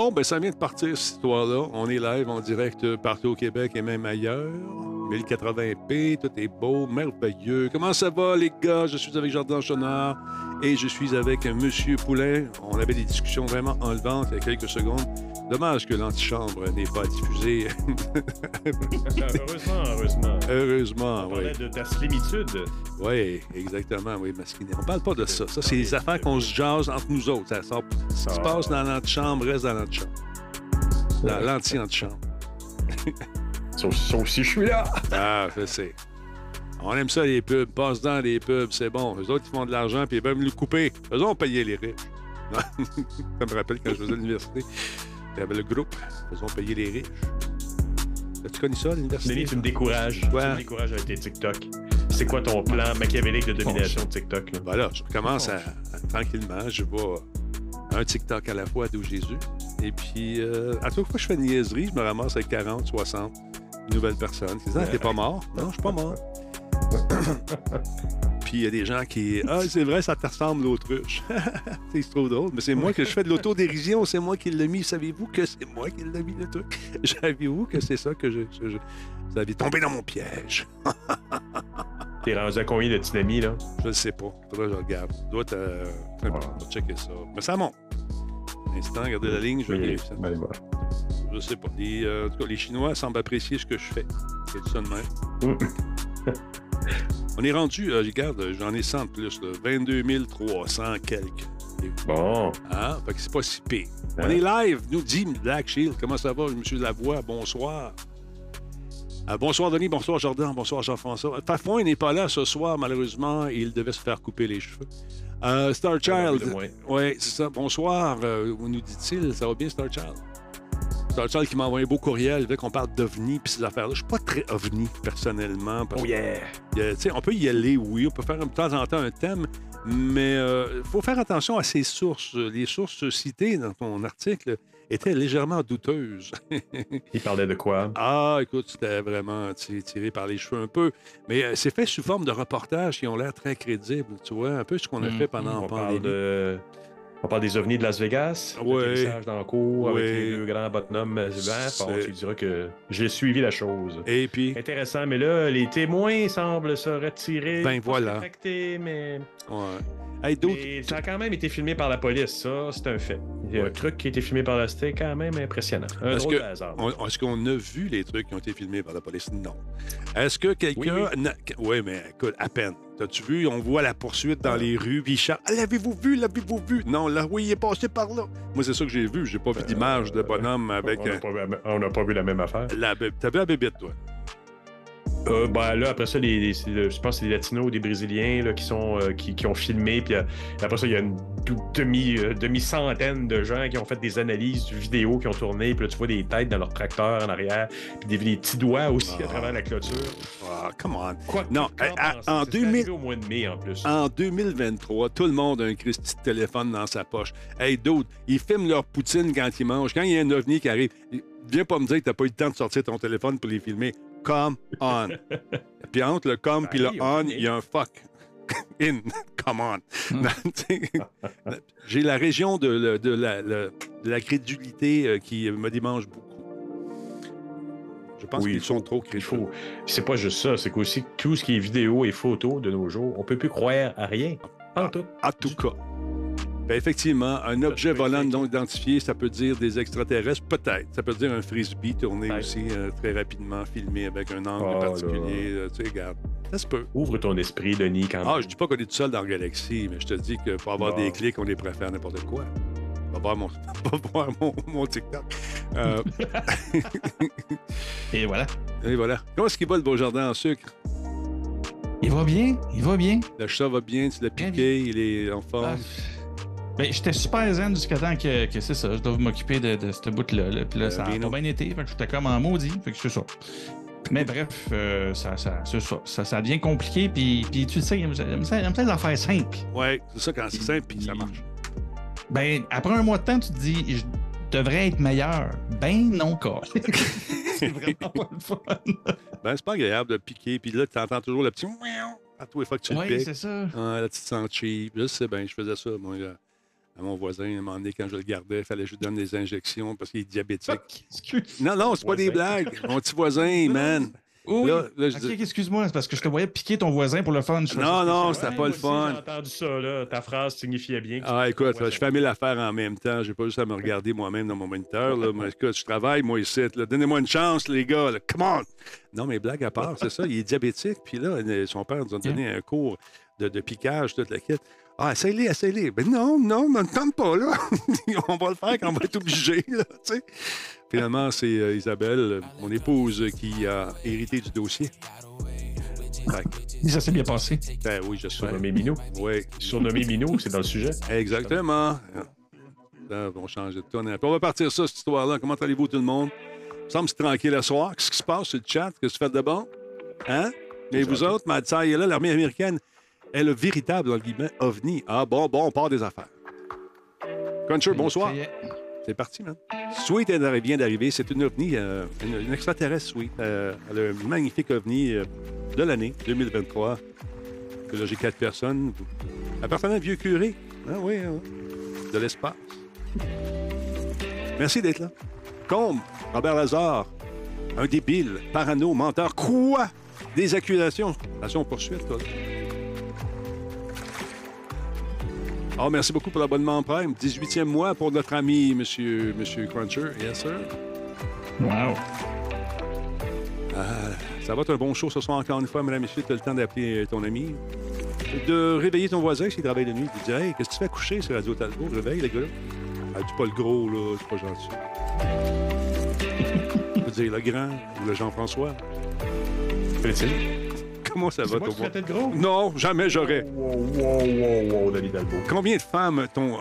Bon, ben ça vient de partir, cette histoire-là. On est live en direct euh, partout au Québec et même ailleurs. 1080p, tout est beau, merveilleux. Comment ça va, les gars? Je suis avec Jardin Chenard et je suis avec Monsieur Poulain. On avait des discussions vraiment enlevantes il y a quelques secondes. Dommage que l'antichambre n'ait pas diffusé. heureusement, heureusement. Heureusement, On oui. parlait de ta slimitude. Oui, exactement, oui, masculin. On parle pas de ça. Ça, c'est des affaires qu'on se jase entre nous autres. Ça, sort- qui se passe dans l'antichambre reste dans l'antichambre. Dans l'anti-antichambre. Sauf, sauf si je suis là. Ah, je sais. On aime ça, les pubs. Passe dans les pubs, c'est bon. Eux autres, ils font de l'argent, puis ils peuvent nous le couper. Eux autres, on payait les riches. ça me rappelle quand je faisais l'université. Il y avait le groupe. Ils ont payé les riches. As-tu connu ça, l'université? Denis, tu me décourages. Ouais. Tu me décourages avec tes TikTok. C'est quoi ton plan machiavélique de domination de TikTok? Là? Voilà, je recommence à, à- tranquillement. Je vais un TikTok à la fois d'où Jésus. Et puis, euh, à chaque fois que je fais une niaiserie, je me ramasse avec 40, 60 nouvelles personnes qui disent Ah, t'es pas mort? Non, je suis pas mort. puis il y a des gens qui Ah, c'est vrai, ça te ressemble l'autruche. c'est trop drôle. Mais c'est moi que je fais de l'autodérision, c'est moi qui l'ai mis. Savez-vous que c'est moi qui l'ai mis le truc? Savez-vous que c'est ça que je. Vous avez tombé dans mon piège? T'es rendu à combien de tsunamis, là? Je ne sais pas. Je regarde. Je dois te. euh, on va checker ça. Mais ça monte. Un instant, regardez la ligne, je vais ça. ben, voilà. Je sais pas. Les, euh, en tout cas, les Chinois semblent apprécier ce que je fais. C'est ça de même. Mm. On est rendu, euh, regarde, j'en ai 100 de plus, là, 22 300 quelques. Bon. Ah, fait que c'est pas si pire. On Hein? est live, nous dit Black Shield. Comment ça va, M. Lavoie? Bonsoir. Ah, bonsoir, Denis. Bonsoir, Jordan. Bonsoir, Jean-François. Fafouin n'est pas là ce soir, malheureusement. Il devait se faire couper les cheveux. Euh, Star Child. De moins. Oui, c'est ça. Bonsoir, euh, où nous dit-il. Ça va bien, Star Child? Star Child qui m'a envoyé un beau courriel, veut qu'on parle d'OVNI puis ces affaires-là. Je suis pas très OVNI, personnellement. parce Oh yeah! sais, on peut y aller, oui, on peut faire de temps en temps un thème, mais il faut faire attention à ses sources. Les sources citées dans ton article étaient légèrement douteuses. Il parlait de quoi? ah, écoute, c'était vraiment tiré par les cheveux un peu, mais euh, c'est fait sous forme de reportages qui ont l'air très crédibles, tu vois, un peu ce qu'on a Mm, fait pendant On la parle, pandémie. de... On parle des ovnis de Las Vegas. Message dans le cours avec les deux grands bonhommes. euh, tu diras que j'ai suivi la chose. Et puis, Intéressant, mais là, les témoins semblent se retirer. Ben voilà. affectés, mais... ouais. Hey, d'autres. mais ça a quand même été filmé par la police, ça, c'est un fait. Il y a Ouais. un truc qui a été filmé par la C'était quand même impressionnant. Un Est-ce drôle que- de hasard. On- Est-ce qu'on a vu les trucs qui ont été filmés par la police? Non. Est-ce que quelqu'un. Oui, Oui, mais écoute, à peine. T'as-tu vu? On voit la poursuite dans les rues, puis il. Ah, L'avez-vous vu? L'avez-vous vu? Non, là, oui, il est passé par là. Moi, c'est ça que j'ai vu. J'ai pas vu d'image de bonhomme avec. On n'a euh, pas, vu- on n'a pas vu la même affaire. la T'as vu la bébête, toi? Euh, ben là, après ça, les, je pense que c'est des Latinos ou des Brésiliens là, qui, sont, euh, qui, qui ont filmé. Puis euh, après ça, il y a une demi, euh, demi-centaine de gens qui ont fait des analyses de vidéos qui ont tourné. Puis là, tu vois des têtes dans leur tracteur en arrière. Puis des, des petits doigts aussi Ah. à travers la clôture. Ah, come on. Quoi Non, à- à- penser? en C'est 2000 arrivé au mois de mai en plus. En 2023, tout le monde a un Christy de téléphone dans sa poche. Hey, d'autres, ils filment leur poutine quand ils mangent. Quand il y a un ovni qui arrive, viens pas me dire que t'as pas eu le temps de sortir ton téléphone pour les filmer. Come on. Puis entre le come puis le on, il y a un fuck. In. Come on. J'ai la région de, la, le- de la crédulité euh, qui me démange beaucoup. Je pense Oui, qu'ils il sont trop crédules. C'est pas juste ça, c'est qu'aussi tout ce qui est vidéo et photo de nos jours, on peut plus croire à rien. Pas en tout. En tout cas. Ben, effectivement, un objet volant non identifié, ça peut dire des extraterrestres, peut-être. Ça peut dire un frisbee tourné aussi euh, très rapidement, filmé avec un angle Oh particulier. tu sais, regarde. Ça se peut. Ouvre ton esprit, Denis, quand Ah, je dis pas qu'on est tout seul dans la galaxie, mais je te dis que pour avoir des clics, on est prêt à faire n'importe quoi. Va voir mon, va voir mon, mon TikTok. Euh, Et voilà. et voilà. Comment est-ce qu'il va le beau jardin en sucre? Il va bien, il va bien. Le chat va bien, tu l'as Bien, piqué, il est en forme. Ah, ben, j'étais super zen jusqu'à temps que, que c'est ça. Je dois m'occuper de, de ce bout-là. là. Puis là, Euh, ça a bien été. Fait que j'étais comme en maudit. Fait que c'est ça. Mais bref, euh, ça, ça, c'est ça. ça. Ça devient compliqué. Puis, puis tu sais, j'aime ça, les affaires simples. Ouais, c'est ça quand c'est simple, puis ça marche. Ben, après un mois de temps, tu te dis, je devrais être meilleur. Ben non, quoi. c'est vraiment pas le fun. Ben, c'est pas agréable de piquer, puis là, tu entends toujours le petit à tous les fois que tu le Oui, piques. c'est ça. Ah, la petite sent cheap. Je sais bien, je faisais ça, moi. là. À mon voisin, à un moment donné, quand je le gardais, il fallait que je lui donne des injections parce qu'il est diabétique. Excuse. Non, non, c'est pas des blagues. Mon petit voisin, man. Oui. Là, là, je Ok, dis- ok, excuse-moi, c'est parce que je te voyais piquer ton voisin pour le fun. Non, non, c'était pas le fun. J'ai entendu ça, là. Ta phrase signifiait bien. que Ah, écoute, Ouais, je fais mille affaires en même temps. J'ai pas juste à me regarder moi-même dans mon moniteur. Là. Mais écoute, je travaille, moi, ici. là. Donnez-moi une chance, les gars. là. Come on! Non, mais blague à part, c'est ça. Il est diabétique. Puis là, son père nous a donné un cours de, de piquage, toute la quête. Ah, essaye-les, essaye-les. Ben non, non, ne tente pas, là. on va le faire quand on va être obligé, là, tu sais. Finalement, c'est euh, Isabelle, mon épouse, qui a hérité du dossier. Ça s'est bien passé. ben oui, je suis. Surnommé Minou. Oui, Surnommé Minou, c'est dans le sujet. Exactement. Là, on va changer de tonne. Puis on va partir ça, cette histoire-là. Comment allez-vous, tout le monde? Il me semble que c'est tranquille le soir. Qu'est-ce qui se passe sur le chat? Qu'est-ce que tu fais de bon? Hein? Mais vous autres, Mad Sai est là, l'armée américaine est le véritable, dans le guillemets, ovni. Ah bon, bon, on part des affaires. Cruncher, bonsoir. C'est parti, man. Sweet arri- vient d'arriver. C'est une ovni, euh, une, une extraterrestre Sweet. Euh, elle a un magnifique ovni euh, de l'année 2023. Que j'ai quatre personnes. Appartenant à un vieux curé. Ah oui, hein. de l'espace. Merci d'être là. Combe, Robert Lazare, un débile, parano, menteur. Quoi? Des accusations. Attention, poursuite, toi. Oh, merci beaucoup pour l'abonnement en Prime. 18e mois pour notre ami, Monsieur, Monsieur Cruncher. Yes, sir. Wow. Ça va être un bon show ce soir encore une fois, mesdames et messieurs. Tu as le temps d'appeler euh, ton ami. De réveiller ton voisin s'il travaille de nuit. Lui dire Hey, qu'est-ce que tu fais coucher sur Radio Talbot? Réveille, les gars. Ah, dis pas le gros, là. C'est pas gentil. Tu peux dire le grand ou le Jean-François. Fait-il? Comment ça va, moi ton qui traitais de gros? Non, jamais j'aurais. Wow, wow, wow, wow, Dalbo. Combien de femmes t'ont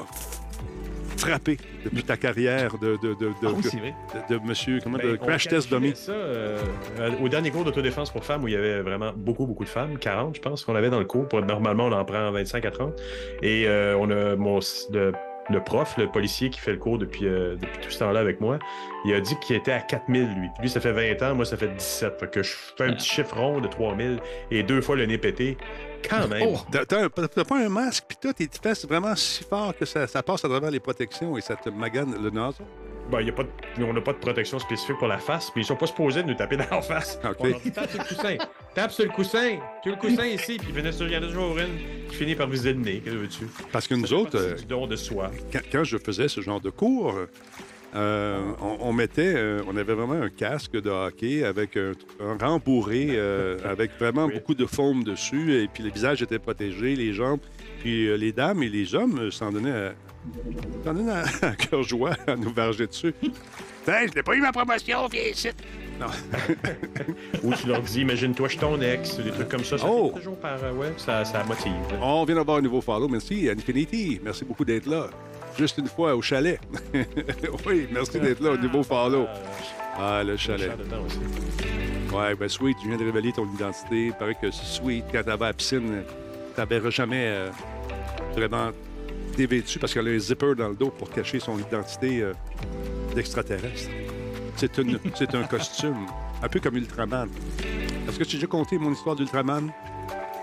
frappé depuis ta carrière de, de, de, de, Ah oui, c'est vrai. de- de monsieur, comment, de Ben, on crash test dummy? ça euh, euh, au dernier cours d'autodéfense pour femmes où il y avait vraiment beaucoup, beaucoup de femmes, 40, je pense, qu'on avait dans le cours. Pour, normalement, on en prend 25 à 30. Et euh, on a mon, le, le prof, le policier qui fait le cours depuis, euh, depuis tout ce temps-là avec moi, il a dit qu'il était à 4000, lui. Lui, ça fait 20 ans, moi, ça fait 17. Fait que je fais un petit chiffre rond de 3000 et deux fois le nez pété. Quand même. Oh! T'as pas un masque, puis toi, tes fesses vraiment si fort que ça, ça passe à travers les protections et ça te magane le naso? Ben, y a pas de- on n'a pas de protection spécifique pour la face, mais ils sont pas supposés de nous taper dans la face. OK. On leur dit, tape sur le coussin. Tape sur le coussin. Tu as le coussin ici, puis venait sur- il y en a toujours une qui finit par viser le nez. Que veux-tu? Parce que Ça nous autres, euh, du don de soi. quand, quand je faisais ce genre de cours, euh, on, on mettait, euh, on avait vraiment un casque de hockey avec un, un rembourré, avec vraiment Oui. beaucoup de foam dessus, et puis le visage était protégé, les jambes, puis les dames et les hommes s'en donnaient à, donnaient à, à cœur joie à nous varger dessus. Tiens, je n'ai pas eu ma promotion, viens ici! Non. Ou tu leur dis, imagine-toi, je suis ton ex, des trucs comme ça. Ça Oh! toujours par. euh, ouais, ça, ça motive. On vient d'avoir un nouveau follow. Merci, Infinity. Merci beaucoup d'être là. Juste une fois au chalet. oui, merci d'être là au nouveau follow. Ah, le Euh, chalet. Ouais, ben Sweet, je viens de révéler ton identité. Il paraît que Sweet, quand t'avais à la piscine, t'avais jamais euh, vraiment dévêtu parce qu'elle a un zipper dans le dos pour cacher son identité euh, d'extraterrestre. C'est une- c'est un costume, un peu comme Ultraman. Est-ce que tu as déjà conté mon histoire d'Ultraman?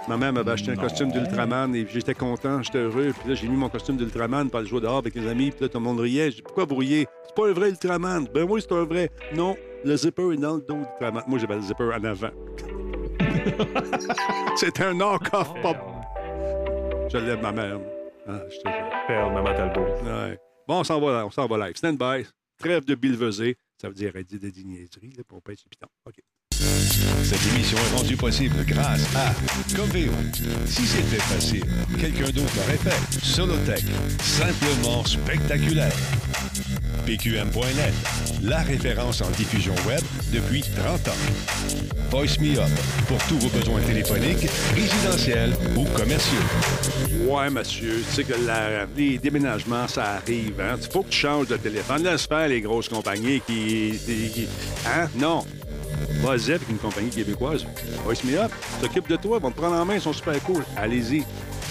Ma mère m'avait acheté un Non. costume d'Ultraman et j'étais content, j'étais heureux. Puis là, j'ai mis mon costume d'Ultraman pour aller jouer dehors avec les amis. Puis là, tout le monde riait. J'ai pourquoi vous riez? C'est pas un vrai Ultraman. Ben oui, c'est un vrai. Non, le zipper est dans le dos d'Ultraman. Moi, j'avais le zipper en avant. c'est un knock-off, pas Je lève ma mère. Ah, je te jure. Perle, Maman Talbot. Ouais. Bon, on s'en va, on s'en va live. Stand by. Trêve de bilvesé. Ça veut dire arrêter de niaiseries, là, pour pas être piton. OK. Cette émission est rendue possible grâce à Coveo. Si c'était facile, quelqu'un d'autre l'aurait fait. Solotech, simplement spectaculaire. PQM.net, la référence en diffusion web depuis 30 ans. Voice Me Up, pour tous vos besoins téléphoniques, résidentiels ou commerciaux. Ouais, monsieur, tu sais que les déménagements, ça arrive. Hein? Il faut que tu changes de téléphone. Laisse faire les grosses compagnies qui. hein? Non. Vas-y une compagnie québécoise. Voice Me Up. S'occupe de toi, vont te prendre en main, ils sont super cool. Allez-y.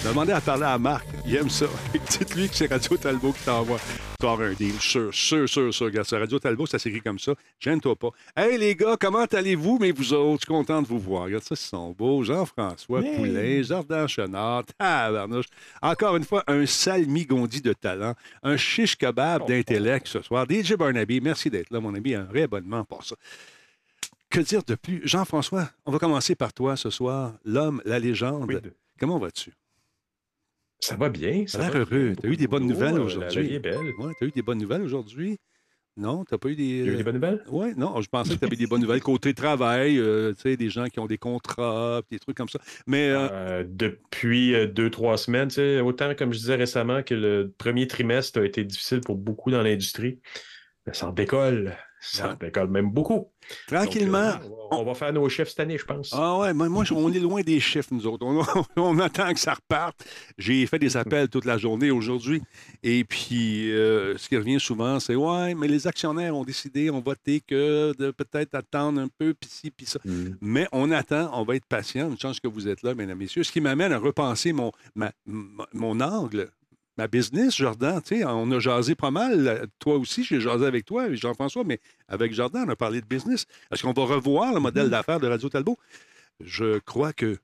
Demandez à parler à Marc. Il aime ça. Dites-lui que c'est Radio Talbot qui t'envoie. Tu un deal. Sûr, sûr, sûr, sûr. Regarde ça. Radio Talbot, ça s'écrit comme ça. Gêne-toi pas. Hey, les gars, comment allez-vous? Mais vous autres, je suis content de vous voir. Regarde ça, ils sont beaux. Jean-François Hey. Poulain, Jordan Chenard, tabarnouche. Encore une fois, un salmi-gondi de talent, un shish kebab d'intellect ce soir. DJ Barnaby, merci d'être là, mon ami. Un réabonnement pour ça. Que dire de plus? Jean-François, on va commencer par toi ce soir. L'homme, la légende. Oui, Comment vas-tu? Ça va bien. Ça T'as l'air heureux. bien. T'as eu des bonnes Oh, nouvelles aujourd'hui? La belle. Ouais, t'as eu des bonnes nouvelles aujourd'hui? Non, t'as pas eu des. A eu des bonnes nouvelles? Oui, non, je pensais que tu avais des bonnes nouvelles côté travail, euh, tu sais, des gens qui ont des contrats, des trucs comme ça. Mais euh, Euh, depuis deux, trois semaines, tu sais, autant comme je disais récemment que le premier trimestre a été difficile pour beaucoup dans l'industrie, ça en décolle. Ça en décolle même beaucoup. Tranquillement. Donc, euh, on, va, on va faire nos chiffres cette année, je pense. Ah ouais, moi, moi, on est loin des chiffres, nous autres. On, on attend que ça reparte. J'ai fait des appels toute la journée aujourd'hui. Et puis, euh, ce qui revient souvent, c'est Ouais, mais les actionnaires ont décidé, ont voté que de peut-être attendre un peu, puis ci, puis ça. Mm. Mais on attend, on va être patient. Une chance que vous êtes là, mesdames et messieurs. Ce qui m'amène à repenser mon, ma- mon angle, ma business, Jordan. Tu sais, on a jasé pas mal. Toi aussi, j'ai jasé avec toi, Jean-François, mais avec Jordan, on a parlé de business. Est-ce qu'on va revoir le modèle d'affaires de Radio Talbot? Je crois que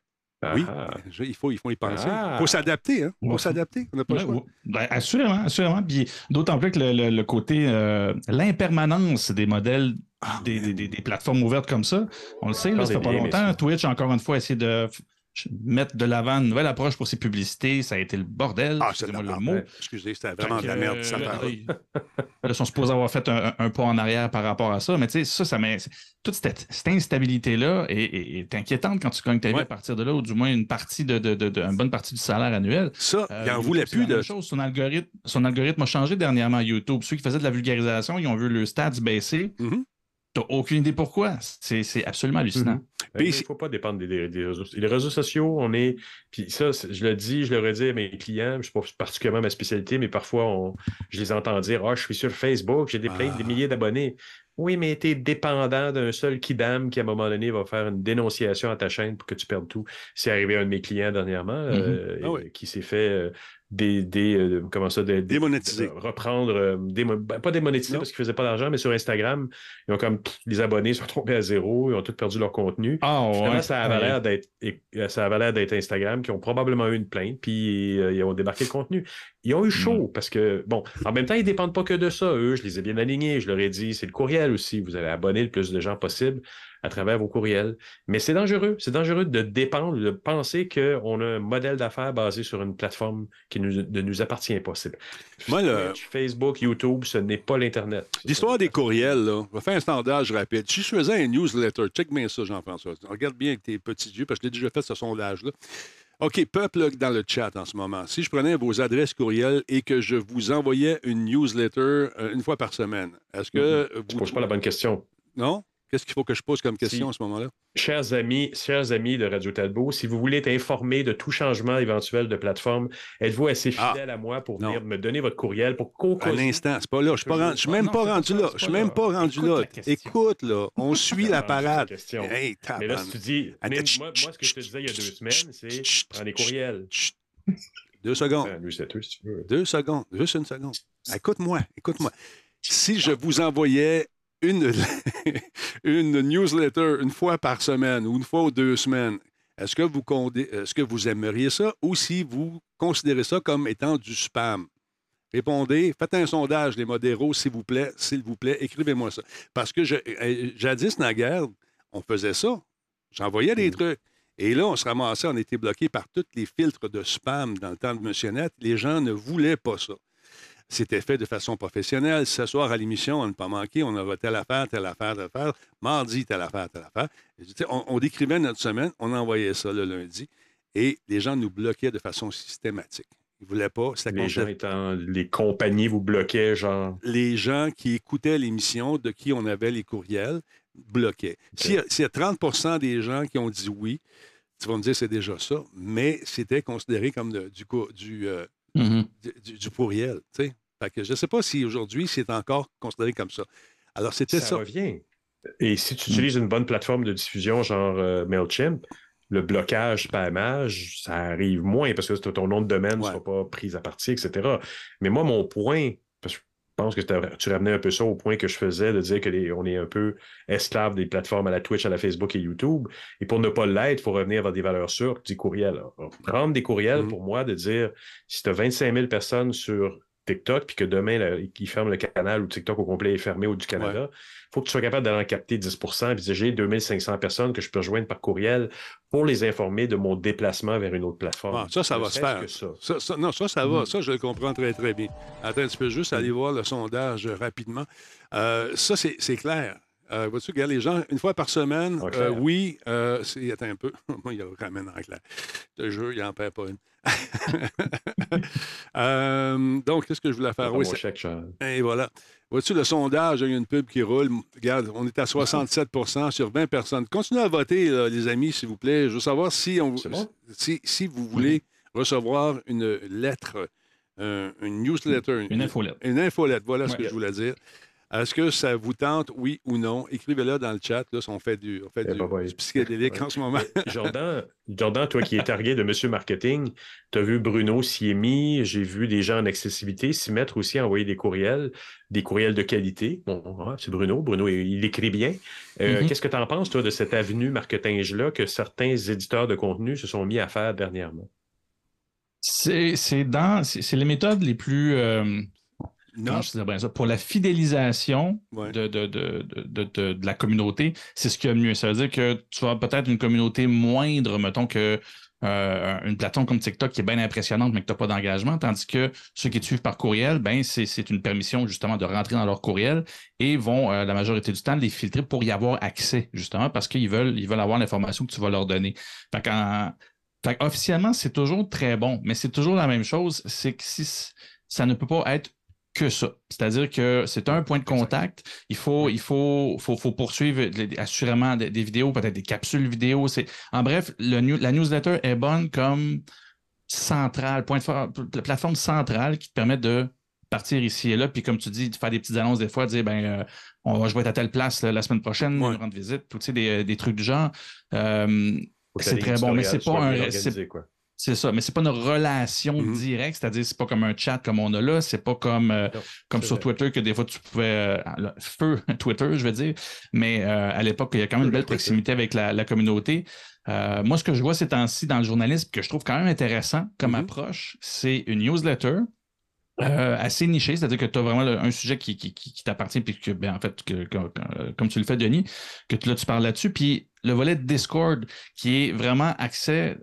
oui. Ah. Je- il, faut, il faut y penser. Il Ah. faut s'adapter. Hein? Il faut s'adapter. On n'a pas le choix. Ben, assurément, assurément. Puis d'autant plus que le, le- le côté, euh, l'impermanence des modèles, Ah, des, des- des- plateformes ouvertes comme ça, on le sait, là, ça fait pas longtemps. Twitch, encore une fois, essaie de mettre de l'avant une nouvelle approche pour ses publicités. Ça a été le bordel. Ah, excusez-moi le mot. Excusez, c'était vraiment de la merde. euh, Ça là, là, ils sont supposés avoir fait un, un pas en arrière par rapport à ça. Mais tu sais, ça, ça met. Toute cette, cette instabilité-là est, est- est inquiétante quand tu cognes ta vie Ouais. à partir de là, ou du moins une partie de, de- de- de- une bonne partie du salaire annuel. Ça, Euh, il en voulait plus de. chose. Son algorithme, son algorithme a changé dernièrement à YouTube. Ceux qui faisaient de la vulgarisation, ils ont vu le stats baisser. Mhm. T'as aucune idée pourquoi. C'est c'est absolument hallucinant. Mhm. Puis il ne faut pas dépendre des, des- des réseaux. Les réseaux sociaux, on est. Puis ça, je le dis, je le redis à mes clients, je sais pas particulièrement ma spécialité, mais parfois on, je les entends dire Ah, je suis sur Facebook, j'ai des plein Ah. des milliers d'abonnés. Oui, mais tu es dépendant d'un seul kidam qui, à un moment donné, va faire une dénonciation à ta chaîne pour que tu perdes tout. C'est arrivé à un de mes clients dernièrement euh, Ah oui. qui s'est fait euh, des, des, euh, comment ça, des- des- Démonétiser. de reprendre, euh, démo- ben, pas démonétiser Non. parce qu'ils ne faisaient pas d'argent, mais sur Instagram, ils ont comme pff, les abonnés sont tombés à zéro, ils ont tous perdu leur contenu. Ah Finalement, ça avait l'air d'être ça avait l'air d'être Instagram qui ont probablement eu une plainte, puis euh, ils ont débarqué le contenu. Ils ont eu chaud parce que, bon, en même temps, ils ne dépendent pas que de ça. Eux, je les ai bien alignés. Je leur ai dit, c'est le courriel aussi. Vous allez abonner le plus de gens possible à travers vos courriels. Mais c'est dangereux. C'est dangereux de dépendre, de penser qu'on a un modèle d'affaires basé sur une plateforme qui nous- ne nous appartient pas. Moi, le- Facebook, YouTube, ce n'est pas l'Internet. L'histoire des courriels, là, on va faire un sondage rapide. Si je faisais un newsletter, check bien ça, Jean-François. Regarde bien avec tes petits yeux, parce que je l'ai déjà fait ce sondage-là. OK, peuple dans le chat en ce moment. Si je prenais vos adresses courriels et que je vous envoyais une newsletter euh, une fois par semaine, est-ce que Tu ne vous. poses pas la bonne question. Non? Qu'est-ce qu'il faut que je pose comme question Si. à ce moment-là? Chers amis, chers amis de Radio Talbot, si vous voulez être informé de tout changement éventuel de plateforme, êtes-vous assez Ah. fidèle à moi pour Non. venir me donner votre courriel pour qu'au cas Un où- instant, c'est pas là. Je je suis même Non, pas rendu ça, là. Je suis même pas rendu Écoute là. Écoute, là. On suit la parade. question. Hey, Mais là, si tu dis, moi, moi, ce que je te disais il y a deux semaines, c'est prends des courriels. Deux secondes. Ah. Deux secondes, juste une seconde. Écoute-moi, écoute-moi. Si je vous envoyais une, une newsletter une fois par semaine ou une fois ou deux semaines, est-ce que vous que aimeriez ça ou si vous considérez ça comme étant du spam? Répondez, faites un sondage, les modéraux, s'il vous plaît, s'il vous plaît, écrivez-moi ça. Parce que je, jadis, naguère, on faisait ça. J'envoyais des Mm. trucs. Et là, on se ramassait, on était bloqué par tous les filtres de spam dans le temps de Monsieur Net. Les gens ne voulaient pas ça. C'était fait de façon professionnelle. Ce soir, à l'émission, on ne pas manqué. On avait telle affaire, telle affaire, telle affaire. Mardi, telle affaire, telle affaire. On, on décrivait notre semaine, on envoyait ça le lundi. Et les gens nous bloquaient de façon systématique. Ils ne voulaient pas. Les gens étant, les compagnies vous bloquaient, genre. les gens qui écoutaient l'émission, de qui on avait les courriels, bloquaient. S'il y a- s'il y, a 30% des gens qui ont dit oui, tu vas me dire c'est déjà ça, mais c'était considéré comme de- du, du, euh, Mhm. du, sais. Fait que je ne sais pas si aujourd'hui c'est encore considéré comme ça. Alors c'était Ça, ça. revient. Et si tu utilises une bonne plateforme de diffusion, genre euh, MailChimp, le blocage, spammage, ça arrive moins parce que ton nom de domaine ne Ouais. sera pas pris à partie, etc. Mais moi, mon point, parce que je pense que tu ramenais un peu ça au point que je faisais de dire qu'on est un peu esclave des plateformes à la Twitch, à la Facebook et YouTube. Et pour ne pas l'être, il faut revenir vers des valeurs sûres, du courriel. Alors, Prendre des courriels, Mhm. pour moi, de dire si tu as 25 000 personnes sur TikTok, puis que demain, là, ils ferment le canal ou TikTok au complet est fermé au du Canada, il faut que tu sois capable d'aller en capter 10 puis j'ai 2500 personnes que je peux rejoindre par courriel pour les informer de mon déplacement vers une autre plateforme. Ah, ça, ça Ne va se faire. que ça. Ça, ça- non, ça, ça va. Mm. Ça, je le comprends très, très bien. Attends, tu peux juste aller voir le sondage rapidement. Euh, ça, c'est clair. Euh, Vois-tu, regarde, les gens, une fois par semaine, En euh, oui, euh, c'est. Attends un peu. Moi, il y a quand même en clair. Je te jure, il n'en perd pas une. Euh, donc, qu'est-ce que je voulais faire? Oui, mon chèque, Charles. et voilà. Vois-tu, le sondage, il y a une pub qui roule. Regarde, on est à 67% sur 20 personnes. Continuez à voter, là, les amis, s'il vous plaît. Je veux savoir si, on, C'est bon? si, si vous voulez recevoir une lettre, euh, une newsletter, Une infolette. Une infolette, voilà ce que je voulais dire. Est-ce que ça vous tente, oui ou non? Écrivez-le dans le chat. Là, si on fait du, on fait Eh du, ben, ouais. du psychédélique Ouais. en ce moment. Jordan, Jordan, toi qui es targué de Monsieur Marketing, tu as vu Bruno s'y est mis, j'ai vu des gens en accessibilité s'y mettre aussi à envoyer des courriels, des courriels de qualité. Bon, ouais, c'est Bruno. Bruno, il, écrit bien. Euh, Mhm. Qu'est-ce que tu en penses, toi, de cette avenue marketing-là que certains éditeurs de contenu se sont mis à faire dernièrement? C'est c'est dans c'est c'est les méthodes les plus euh, Non. je bien ça, pour la fidélisation Ouais. de, de, de, de, la communauté, c'est ce qu'il y a de mieux. Ça veut dire que tu as peut-être une communauté moindre, mettons que euh, une plateforme comme TikTok qui est bien impressionnante, mais que tu n'as pas d'engagement, tandis que ceux qui te suivent par courriel, ben c'est une permission justement de rentrer dans leur courriel et vont euh, la majorité du temps les filtrer pour y avoir accès, justement, parce qu'ils veulent, ils veulent avoir l'information que tu vas leur donner. Fait qu'en- fait officiellement, c'est toujours très bon, mais c'est toujours la même chose, c'est que si ça ne peut pas être que ça. C'est-à-dire que c'est un point de contact. Il faut, il faut, faut, faut poursuivre assurément des, des vidéos, peut-être des capsules vidéo. C'est, en bref, le new- la newsletter est bonne comme centrale, point de for- la plateforme centrale qui te permet de partir ici et là, puis comme tu dis, de faire des petites annonces des fois, dire ben euh, on va, je vais être à telle place là, la semaine prochaine, Ouais. rendre visite, tout, tu sais, des, des trucs du genre. Euh, C'est très bon, mais c'est pas un- c'est- ça, mais c'est pas une relation Mhm. directe, c'est-à-dire c'est pas comme un chat comme on a là, c'est pas comme, euh, Non, comme sur vrai. Twitter que des fois tu pouvais euh, feu Twitter, je veux dire, mais euh, à l'époque il y a quand même une belle proximité avec la, la communauté. Euh, moi, ce que je vois ces temps-ci dans le journalisme que je trouve quand même intéressant comme Mhm. approche, c'est une newsletter. euh, assez nichée, c'est-à-dire que tu as vraiment le- un sujet qui, qui, qui- qui t'appartient, puis que, ben, en fait, que, comme tu le fais, Denis, que là, tu parles là-dessus, puis le volet de Discord, qui est vraiment accès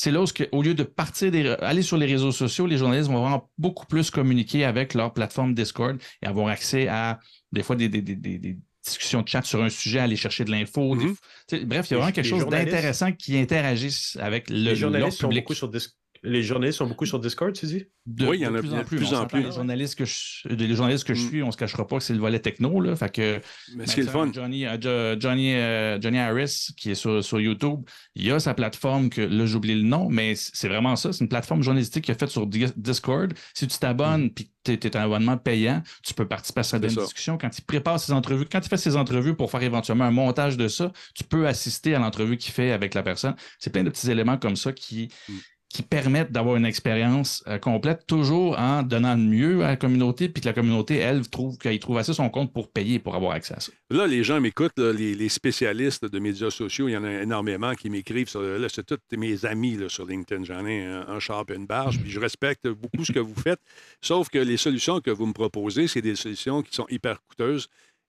c'est là où, au lieu de partir des, aller sur les réseaux sociaux, les journalistes vont vraiment beaucoup plus communiquer avec leur plateforme Discord et avoir accès à des fois des, des- des- des- des discussions de chat sur un sujet, aller chercher de l'info. Mhm. sais, bref, il y a vraiment quelque chose d'intéressant qui interagissent avec le, Les leur journalistes sont public. beaucoup sur Dis- Les journalistes sont beaucoup sur Discord, tu dis? De, Oui, il y en de a plus de en plus. plus en plus. Les journalistes que je, les journalistes que je Mm. suis, on se cachera pas que c'est le volet techno. Là, fait que, Mais ce qui est le fun, Johnny, euh, Jo- Johnny, euh, Johnny Harris, qui est sur, sur YouTube, il a sa plateforme que là, j'oublie le nom, mais c'est vraiment ça. C'est une plateforme journalistique qui est faite sur Di- Discord. Si tu t'abonnes puis tu es, un abonnement payant, tu peux participer à certaines Mm. discussions. Quand il prépare ses entrevues, quand il fait ses entrevues pour faire éventuellement un montage de ça, tu peux assister à l'entrevue qu'il fait avec la personne. C'est plein de petits éléments comme ça qui. Mm. Qui permettent d'avoir une expérience euh, complète, toujours en donnant le mieux à la communauté, puis que la communauté, elle, trouve qu'il trouve assez son compte pour payer pour avoir accès à ça. Là, les gens m'écoutent, les, spécialistes de médias sociaux, il y en a énormément qui m'écrivent. Là, c'est tous mes amis sur LinkedIn. J'en ai un, un et une barge, puis je respecte beaucoup ce que vous faites. Sauf que les solutions que vous me proposez, c'est des solutions qui sont hyper coûteuses,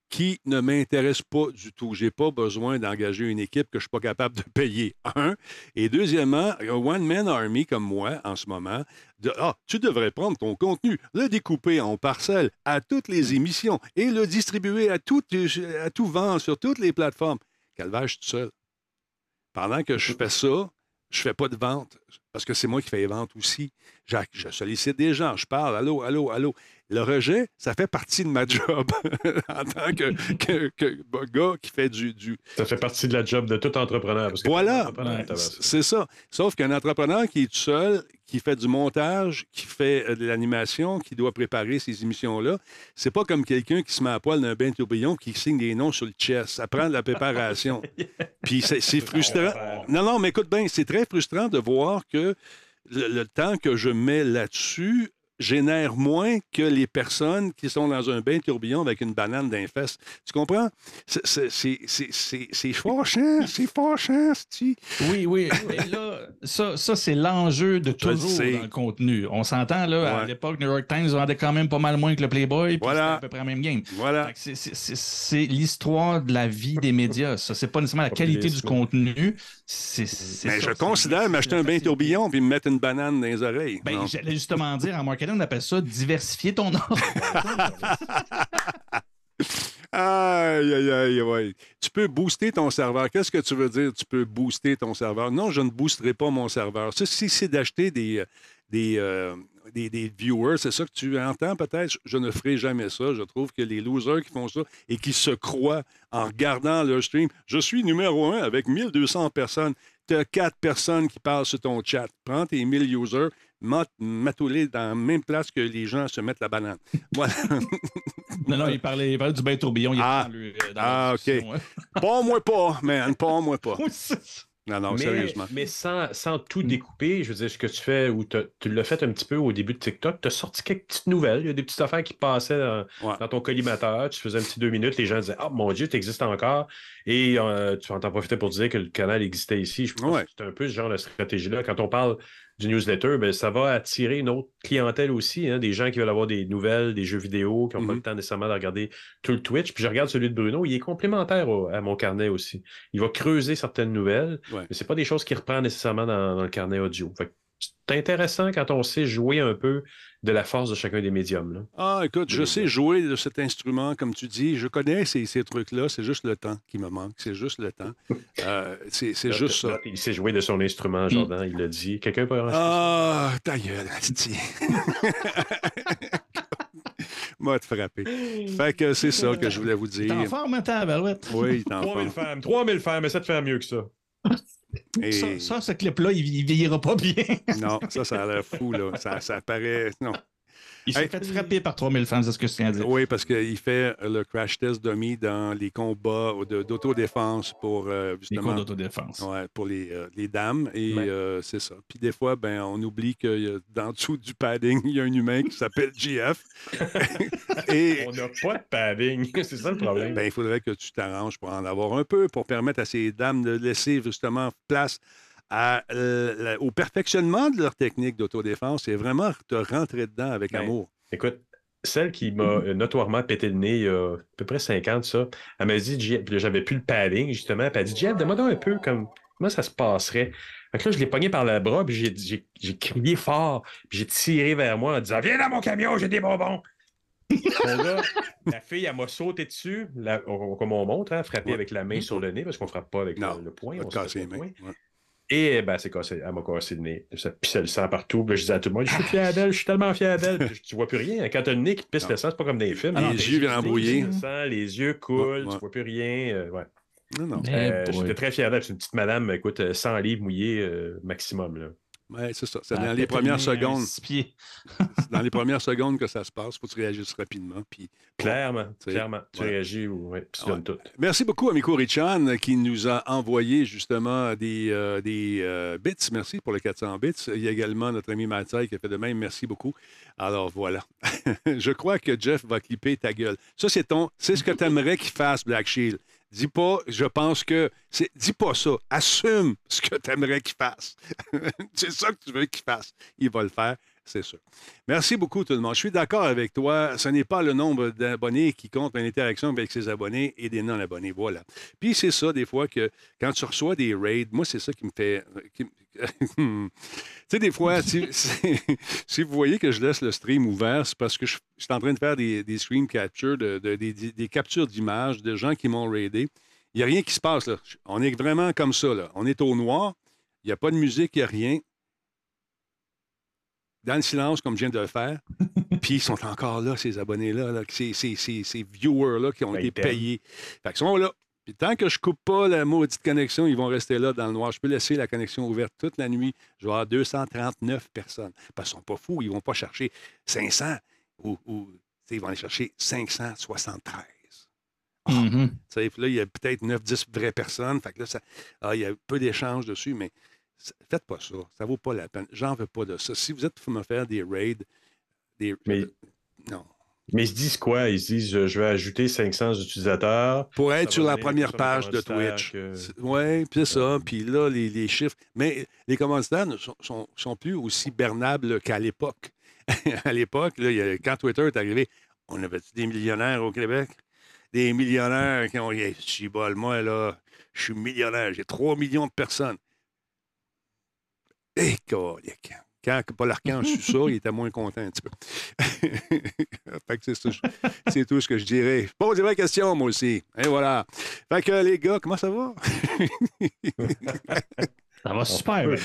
qui ne m'intéressent pas du tout. Je n'ai pas besoin d'engager une équipe que je ne suis pas capable de payer. Un. Et deuxièmement, un one-man army comme moi en ce moment, ah, tu devrais prendre ton contenu, le découper en parcelles à toutes les émissions et le distribuer à tout, à tout vent sur toutes les plateformes. Je suis tout seul. Pendant que je fais ça, je fais pas de vente parce que c'est moi qui fais les ventes aussi. Jacques, je sollicite des gens, je parle, allô, allô, allô. Le rejet, ça fait partie de ma job en tant que, que- que gars qui fait du, du, Ça fait partie de la job de tout entrepreneur. Parce que Voilà. C'est ça. Sauf qu'un entrepreneur qui est tout seul, qui fait du montage, qui fait euh, de l'animation, qui doit préparer ces émissions-là, c'est pas comme quelqu'un qui se met à poil d'un bain tourbillon qui signe des noms sur le chest. Ça prend de la préparation. Puis c'est c'est frustrant. Non, non, mais écoute bien, c'est très frustrant de voir que le, le temps que je mets là-dessus génère moins que les personnes qui sont dans un bain tourbillon avec une banane d'un fesse. Tu comprends? C'est- c'est- C'est c'est- c'est- c'est fâchant, c'est fâchant, c'est Oui, oui. Et là, ça, ça c'est l'enjeu de toujours dans le contenu. On s'entend, là, à l'époque, New York Times vendait quand même pas mal moins que le Playboy, puis Voilà. c'était à peu près la même game. Voilà. C'est- c'est- C'est c'est l'histoire de la vie des médias. Ça, c'est pas nécessairement la qualité du Mais ça, je considère m'acheter un bain tourbillon puis me mettre une banane dans les oreilles. Ben, j'allais justement dire, en marketing, on appelle ça diversifier ton offre. Aïe, aïe, aïe, ouais. Tu peux booster ton serveur. Qu'est-ce que tu veux dire, tu peux booster ton serveur? Non, je ne boosterai pas mon serveur. Ça, si c'est d'acheter des, euh, des, euh, des, des viewers, c'est ça que tu entends peut-être? Je ne ferai jamais ça. Je trouve que les losers qui font ça et qui se croient en regardant leur stream, je suis numéro un avec 1200 personnes. Tu as quatre personnes qui parlent sur ton chat. Prends tes 1000 users, mets-les dans la même place que les gens se mettent la banane. Voilà. non, non, il parlait, il parlait du bain tourbillon. Il Ah. dans le- euh, dans Ah, OK. hein. pas moi pas, man. Pas moi pas. Non, non, mais, sérieusement. mais sans, sans tout découper, je veux dire, ce que tu fais, ou tu l'as fait un petit peu au début de TikTok, tu as sorti quelques petites nouvelles, il y a des petites affaires qui passaient dans, Ouais. dans ton collimateur, tu faisais un petit deux minutes, les gens disaient Ah mon Dieu, tu existes encore. Et euh, tu en t'en profitais pour dire que le canal existait ici. Je pense Ouais. que c'est un peu ce genre de stratégie-là. Quand on parle du newsletter, ben, ça va attirer une autre clientèle aussi, hein, des gens qui veulent avoir des nouvelles, des jeux vidéo, qui n'ont pas Mhm. le temps nécessairement de regarder tout le Twitch. Puis je regarde celui de Bruno, il est complémentaire au- à mon carnet aussi. Il va creuser certaines nouvelles, Ouais. mais c'est pas des choses qu'il reprend nécessairement dans, dans le carnet audio. Fait c'est intéressant quand on sait jouer un peu de la force de chacun des médiums. là. Ah, écoute, je sais jouer de cet instrument, comme tu dis. Je connais ces, ces trucs-là. C'est juste le temps qui me manque. C'est juste le temps. Euh, c'est juste ça. Il sait jouer de son instrument, Jordan, il l'a dit. Quelqu'un peut en Ah, ta gueule. M'a te frappé. Fait que c'est ça que je voulais vous T'es en dire. forme, hein, tabarouette? Oui, t'en 3000 forme. femmes, 3000 femmes, mais ça te fait mieux que ça. Et- Ça, ça, ce clip-là, il, il vieillira pas bien. Non, ça, ça a l'air fou, là. Ça, ça paraît. Non. Il s'est Hey. fait frapper par 3000 fans, c'est ce que je tiens à dire. Oui, parce qu'il fait le crash test dummy dans les combats d'autodéfense pour euh, Les cours justement. d'autodéfense. Ouais, pour les, euh, les dames. Et Ouais. euh, c'est ça. Puis des fois, ben, on oublie que dans dessous du padding, il y a un humain qui s'appelle GF. et On n'a pas de padding. c'est ça le problème. ben, il faudrait que tu t'arranges pour en avoir un peu, pour permettre à ces dames de laisser justement place à, euh, au perfectionnement de leur technique d'autodéfense et vraiment te rentrer dedans avec Ben, amour. Écoute, celle qui m'a euh, notoirement pété le nez il y a à peu près 50, ça, elle m'a dit, j'avais plus le padding, justement, puis elle a dit, Jeff, demande un peu comme, comment ça se passerait? Fait que là, je l'ai pogné par le bras, puis j'ai- crié fort, puis j'ai tiré vers moi en disant, viens dans mon camion, j'ai des bonbons. Gars, la fille, elle m'a sauté dessus, la- on- comme on montre, hein, frappé Ouais. avec la main sur le nez, parce qu'on frappe pas avec Non, le, le poing. On te se casser les le mains. Et ben, c'est cassé, elle m'a cassé le nez. Ça pissait le sang partout. Puis je disais à tout le monde, je suis fier d'elle, je suis tellement fier d'elle. Puis tu vois plus rien. Quand t'as le nez qui pisse Non. le sang, c'est pas comme dans les films. Ah non, les yeux viennent embrouiller. Le sang, les yeux coulent, Ouais, ouais. tu vois plus rien. euh, ouais. Non, non. Eh Euh, boy. J'étais très fier d'elle. C'est une petite madame, écoute, euh, 100 livres mouillés euh, maximum. Là. Ouais, c'est ça. C'est dans les le premières secondes. dans les premières secondes que ça se passe. Il faut que tu réagisses rapidement. Puis Clairement, c'est- clairement. Tu ouais. réagis ou ouais, puis tu Ouais. donnes tout. Merci beaucoup, Amico Richan, qui nous a envoyé justement des, euh, des euh, bits. Merci pour les 400 bits. Il y a également notre ami Mathai qui a fait de même. Merci beaucoup. Alors voilà. Je crois que Jeff va clipper ta gueule. Ça, c'est ton. C'est ce que tu aimerais qu'il fasse, Black Shield. Dis pas, je pense que. c'est- Dis pas ça. Assume ce que tu aimerais qu'il fasse. c'est ça que tu veux qu'il fasse. Il va le faire, c'est sûr. Merci beaucoup, tout le monde. Je suis d'accord avec toi. Ce n'est pas le nombre d'abonnés qui compte, mais l'interaction avec ses abonnés et des non-abonnés. Voilà. Puis c'est ça, des fois, que quand tu reçois des raids, moi, c'est ça qui me fait. qui me- tu sais, des fois, si, si- si vous voyez que je laisse le stream ouvert, c'est parce que je, je suis en train de faire des, des screen captures, de- de- des, des- des captures d'images de gens qui m'ont raidé. Il n'y a rien qui se passe, là. On est vraiment comme ça, là. On est au noir. Il n'y a pas de musique, il n'y a rien. Dans le silence, comme je viens de le faire. Puis ils sont encore là, ces abonnés-là, là, ces, ces, ces, ces viewers-là qui ont Ben, été payés. Fait qu'ils sont là. Puis tant que je coupe pas la maudite connexion, ils vont rester là dans le noir. Je peux laisser la connexion ouverte toute la nuit. Je vais avoir 239 personnes. Parce qu'ils sont pas fous. Ils vont pas chercher 500 ou, ils vont aller chercher 573. Ah. Mhm. Tu sais, puis là, il y a peut-être 9-10 vraies personnes. Fait que là, ça- ah, il y a peu d'échanges dessus, mais faites pas ça. Ça vaut pas la peine. J'en veux pas de ça. Si vous êtes pour me faire des raids, des. Mais- Non. Mais ils se disent quoi? Ils se disent euh, je vais ajouter 500 utilisateurs. Pour être sur la première page de Twitch. que- Oui, puis ça. Puis là, les, les chiffres. Mais les commanditaires ne sont, sont, sont plus aussi bernables qu'à l'époque. à l'époque, quand Twitter est arrivé, on avait des millionnaires au Québec? Des millionnaires qui ont dit moi, là, je suis millionnaire, j'ai 3 millions de personnes. Et colique. Quand Paul Arcand su ça, il était moins content un petit peu. fait que c'est tout ce que je dirais. Pose des vraies questions, moi aussi. Et voilà. Fait que les gars, comment ça va? Ça va super. peut.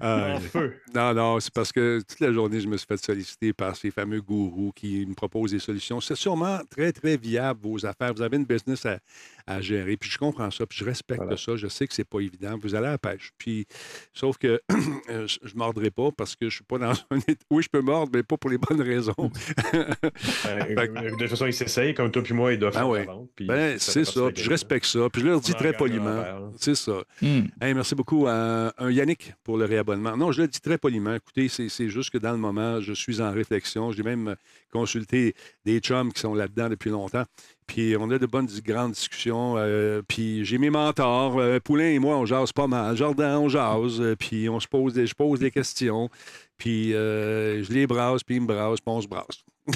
Euh, feu. non, non, c'est parce que toute la journée, je me suis fait solliciter par ces fameux gourous qui me proposent des solutions. C'est sûrement très, très viable, vos affaires. Vous avez une business à, à gérer. Puis je comprends ça, puis je respecte Voilà. ça. Je sais que c'est pas évident. Vous allez à la pêche. Puis, sauf que euh, je ne mordrai pas parce que je suis pas dans un état. Oui, je peux mordre, mais pas pour les bonnes raisons. Euh, Fait de toute façon, ils s'essayent, comme toi puis moi, ils doivent Ben faire puis ben, c'est ça. Puis je respecte ça. Puis je leur dis très poliment. C'est ça. Hmm. Hey, merci beaucoup à un Yannick pour le réabonnement. Non, je le dis très poliment. Écoutez, c'est c'est juste que dans le moment, je suis en réflexion. J'ai même consulté des chums qui sont là-dedans depuis longtemps. Puis on a de bonnes grandes discussions. euh, puis j'ai mes mentors. euh, Poulain et moi, on jase pas mal. Jordan, on jase. euh, puis on se pose des, je pose des questions. Puis euh, je les brasse, puis ils me brassent, puis on se brasse.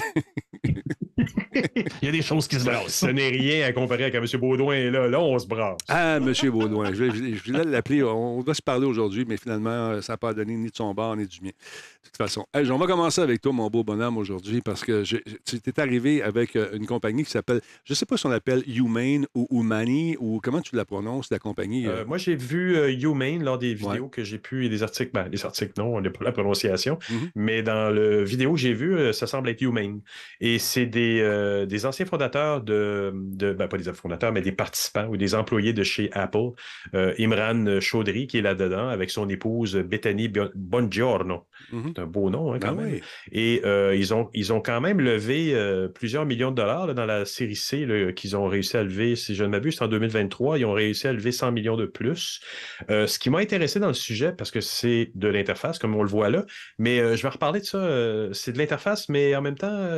Il y a des choses qui se Alors, brassent. ce n'est rien à comparer avec M. Baudouin est là. Là, on se brasse. Ah, M. Baudouin, je, vais- je voulais l'appeler. On va se parler aujourd'hui, mais finalement, ça n'a pas donné ni de son bord ni du mien. De toute façon, Hey, on va commencer avec toi, mon beau bonhomme, aujourd'hui, parce que je- tu es arrivé avec euh, une compagnie qui s'appelle, je ne sais pas si on l'appelle Humane ou Humani, ou comment tu la prononces, la compagnie. euh? Euh, moi, j'ai vu euh, Humane lors des vidéos que j'ai pu et des articles. Ben, les articles, non, on n'est pas la prononciation. Mhm. Mais dans le vidéo que j'ai vu, euh, ça semble être Humane. Et c'est des, des anciens fondateurs de, de ben, pas des fondateurs, mais des participants ou des employés de chez Apple. Imran Chaudhry, qui est là-dedans, avec son épouse Bethany Bongiorno. Mhm. C'est un beau nom, hein, quand Ben même. oui. Et euh, ils, ont, ils ont quand même levé euh, plusieurs millions de dollars là, dans la série C qu'ils ont réussi à lever, si je ne m'abuse, en 2023. Ils ont réussi à lever 100 millions de plus. Euh, ce qui m'a intéressé dans le sujet, parce que c'est de l'interface, comme on le voit là, mais je vais reparler de ça. c'est de l'interface, mais en même temps,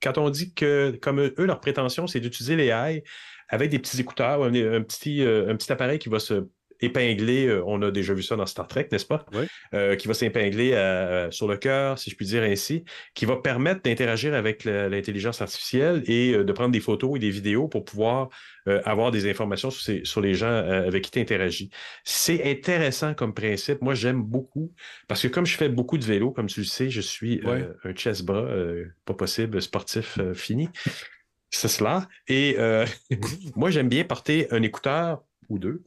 quand on dit que, comme eux, leur prétention, c'est d'utiliser les AI avec des petits écouteurs, un, un petit, un petit appareil qui va se épingler, euh, on a déjà vu ça dans Star Trek, n'est-ce pas? Oui. Euh, qui va s'épingler euh, sur le cœur, si je puis dire ainsi, qui va permettre d'interagir avec l'intelligence artificielle et de prendre des photos et des vidéos pour pouvoir avoir des informations sur, ces- sur les gens avec qui tu interagis. C'est intéressant comme principe. Moi, j'aime beaucoup parce que comme je fais beaucoup de vélo, comme tu le sais, je suis un chess-bras, pas possible, sportif fini. C'est cela. Et euh, moi, j'aime bien porter un écouteur ou deux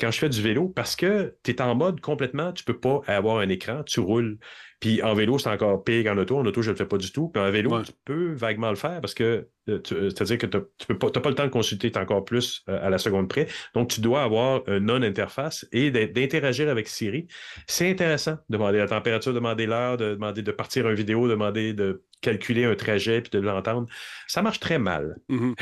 quand je fais du vélo parce que tu es en mode complètement, tu peux pas avoir un écran, tu roules. Puis en vélo, c'est encore pire qu'en auto. En auto, je ne le fais pas du tout. Puis en vélo, Ouais. tu peux vaguement le faire parce que euh, euh, c'est-à-dire que tu n'as pas, t'as pas le temps de consulter, tu encore plus euh, à la seconde près. Donc, tu dois avoir un non-interface et d'in- d'interagir avec Siri. C'est intéressant. Demander la température, demander l'heure, de demander de partir une vidéo, demander de calculer un trajet puis de l'entendre. Ça marche très mal Mhm.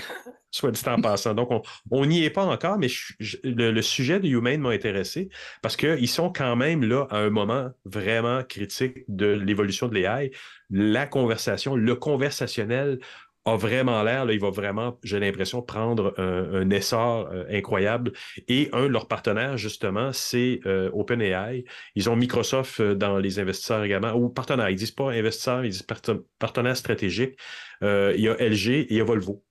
soit dit en passant. Donc, on n'y est pas encore, mais je- je- le, le sujet de Humane m'a intéressé parce qu'ils sont quand même là à un moment vraiment critique de l'évolution de l'AI. La conversation, le conversationnel a vraiment l'air, là, il va vraiment, j'ai l'impression, prendre un, un essor euh, incroyable. Et un de leurs partenaires, justement, c'est euh, OpenAI. Ils ont Microsoft euh, dans les investisseurs également, ou partenaires. Ils disent pas investisseurs, ils disent parten- partenaires stratégiques. Euh, il y a LG et il y a Volvo.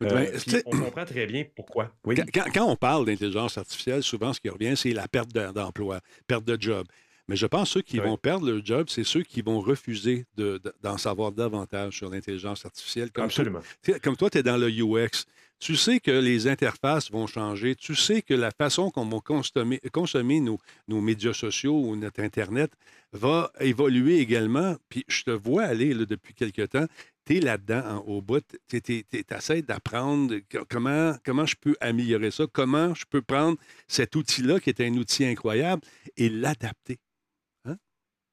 Ben, on comprend très bien pourquoi. Oui. Quand, quand- on parle d'intelligence artificielle, souvent, ce qui revient, c'est la perte de- d'emploi, perte de job. Mais je pense que ceux qui Oui. vont perdre leur job, c'est ceux qui vont refuser de- de- d'en savoir davantage sur l'intelligence artificielle. Comme Absolument. Sais, Comme toi, tu es dans le UX, Tu sais que les interfaces vont changer. Tu sais que la façon qu'on va consommer, consommer nos, nos médias sociaux ou notre Internet va évoluer également. Puis je te vois aller là, depuis quelque temps. Tu es là-dedans en- au bout. Tu essaies d'apprendre comment, comment je peux améliorer ça, comment je peux prendre cet outil-là, qui est un outil incroyable, et l'adapter.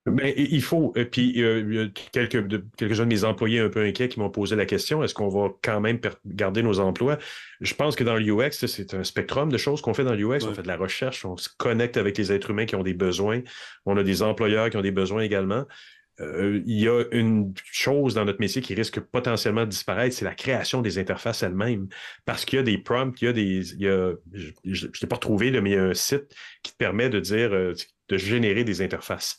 Ben, il faut. euh, Puis euh, il y a quelques, quelques-uns de mes employés un peu inquiets qui m'ont posé la question est-ce qu'on va quand même garder nos emplois? Je pense que dans le UX, ça, c'est un spectrum de choses qu'on fait dans le UX. On Ouais. fait de la recherche, on se connecte avec les êtres humains qui ont des besoins. On a des employeurs qui ont des besoins également. Euh, il y a une chose dans notre métier qui risque potentiellement de disparaître, c'est la création des interfaces elles-mêmes. Parce qu'il y a des prompts, il y a des. il y a- je ne l'ai pas retrouvé, là, mais il y a un site qui te permet de dire euh, de générer des interfaces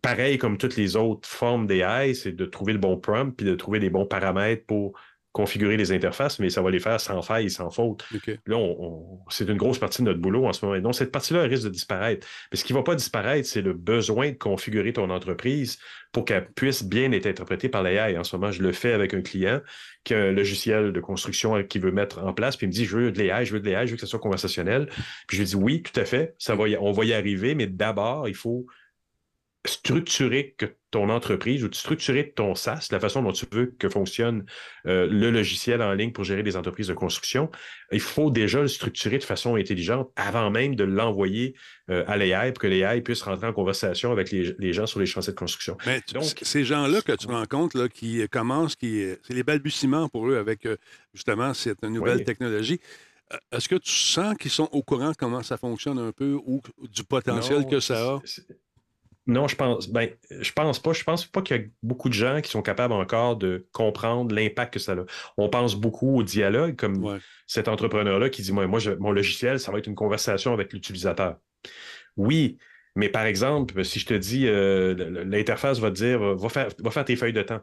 pareil comme toutes les autres formes d'AI, c'est de trouver le bon prompt puis de trouver les bons paramètres pour configurer les interfaces, mais ça va les faire sans faille, sans faute. Là, on- on- c'est une grosse partie de notre boulot en ce moment. Donc, cette partie-là risque de disparaître. Mais ce qui ne va pas disparaître, c'est le besoin de configurer ton entreprise pour qu'elle puisse bien être interprétée par l'AI. En ce moment, je le fais avec un client qui a un logiciel de construction qu'il veut mettre en place, puis il me dit, je veux de l'AI, je veux de l'AI, je veux que ce soit conversationnel. Puis je lui dis, oui, tout à fait, ça va y- on va y arriver, mais d'abord, il faut structurer que ton entreprise ou de structurer ton SaaS, la façon dont tu veux que fonctionne euh, le logiciel en ligne pour gérer des entreprises de construction, il faut déjà le structurer de façon intelligente avant même de l'envoyer euh, à l'AI pour que l'AI puisse rentrer en conversation avec les, les gens sur les chantiers de construction. Mais Donc- ces gens-là que tu rencontres, là, qui commencent, qui, c'est les balbutiements pour eux avec euh, justement cette nouvelle Oui. technologie. Est-ce que tu sens qu'ils sont au courant de comment ça fonctionne un peu ou du potentiel Non, que ça a? Non, je pense, ben, je pense pas. Je pense pas qu'il y a beaucoup de gens qui sont capables encore de comprendre l'impact que ça a. On pense beaucoup au dialogue, comme Ouais. cet entrepreneur-là qui dit Moi, moi je- mon logiciel, ça va être une conversation avec l'utilisateur. Oui, mais par exemple, si je te dis euh, l'interface va te dire va faire, va faire tes feuilles de temps.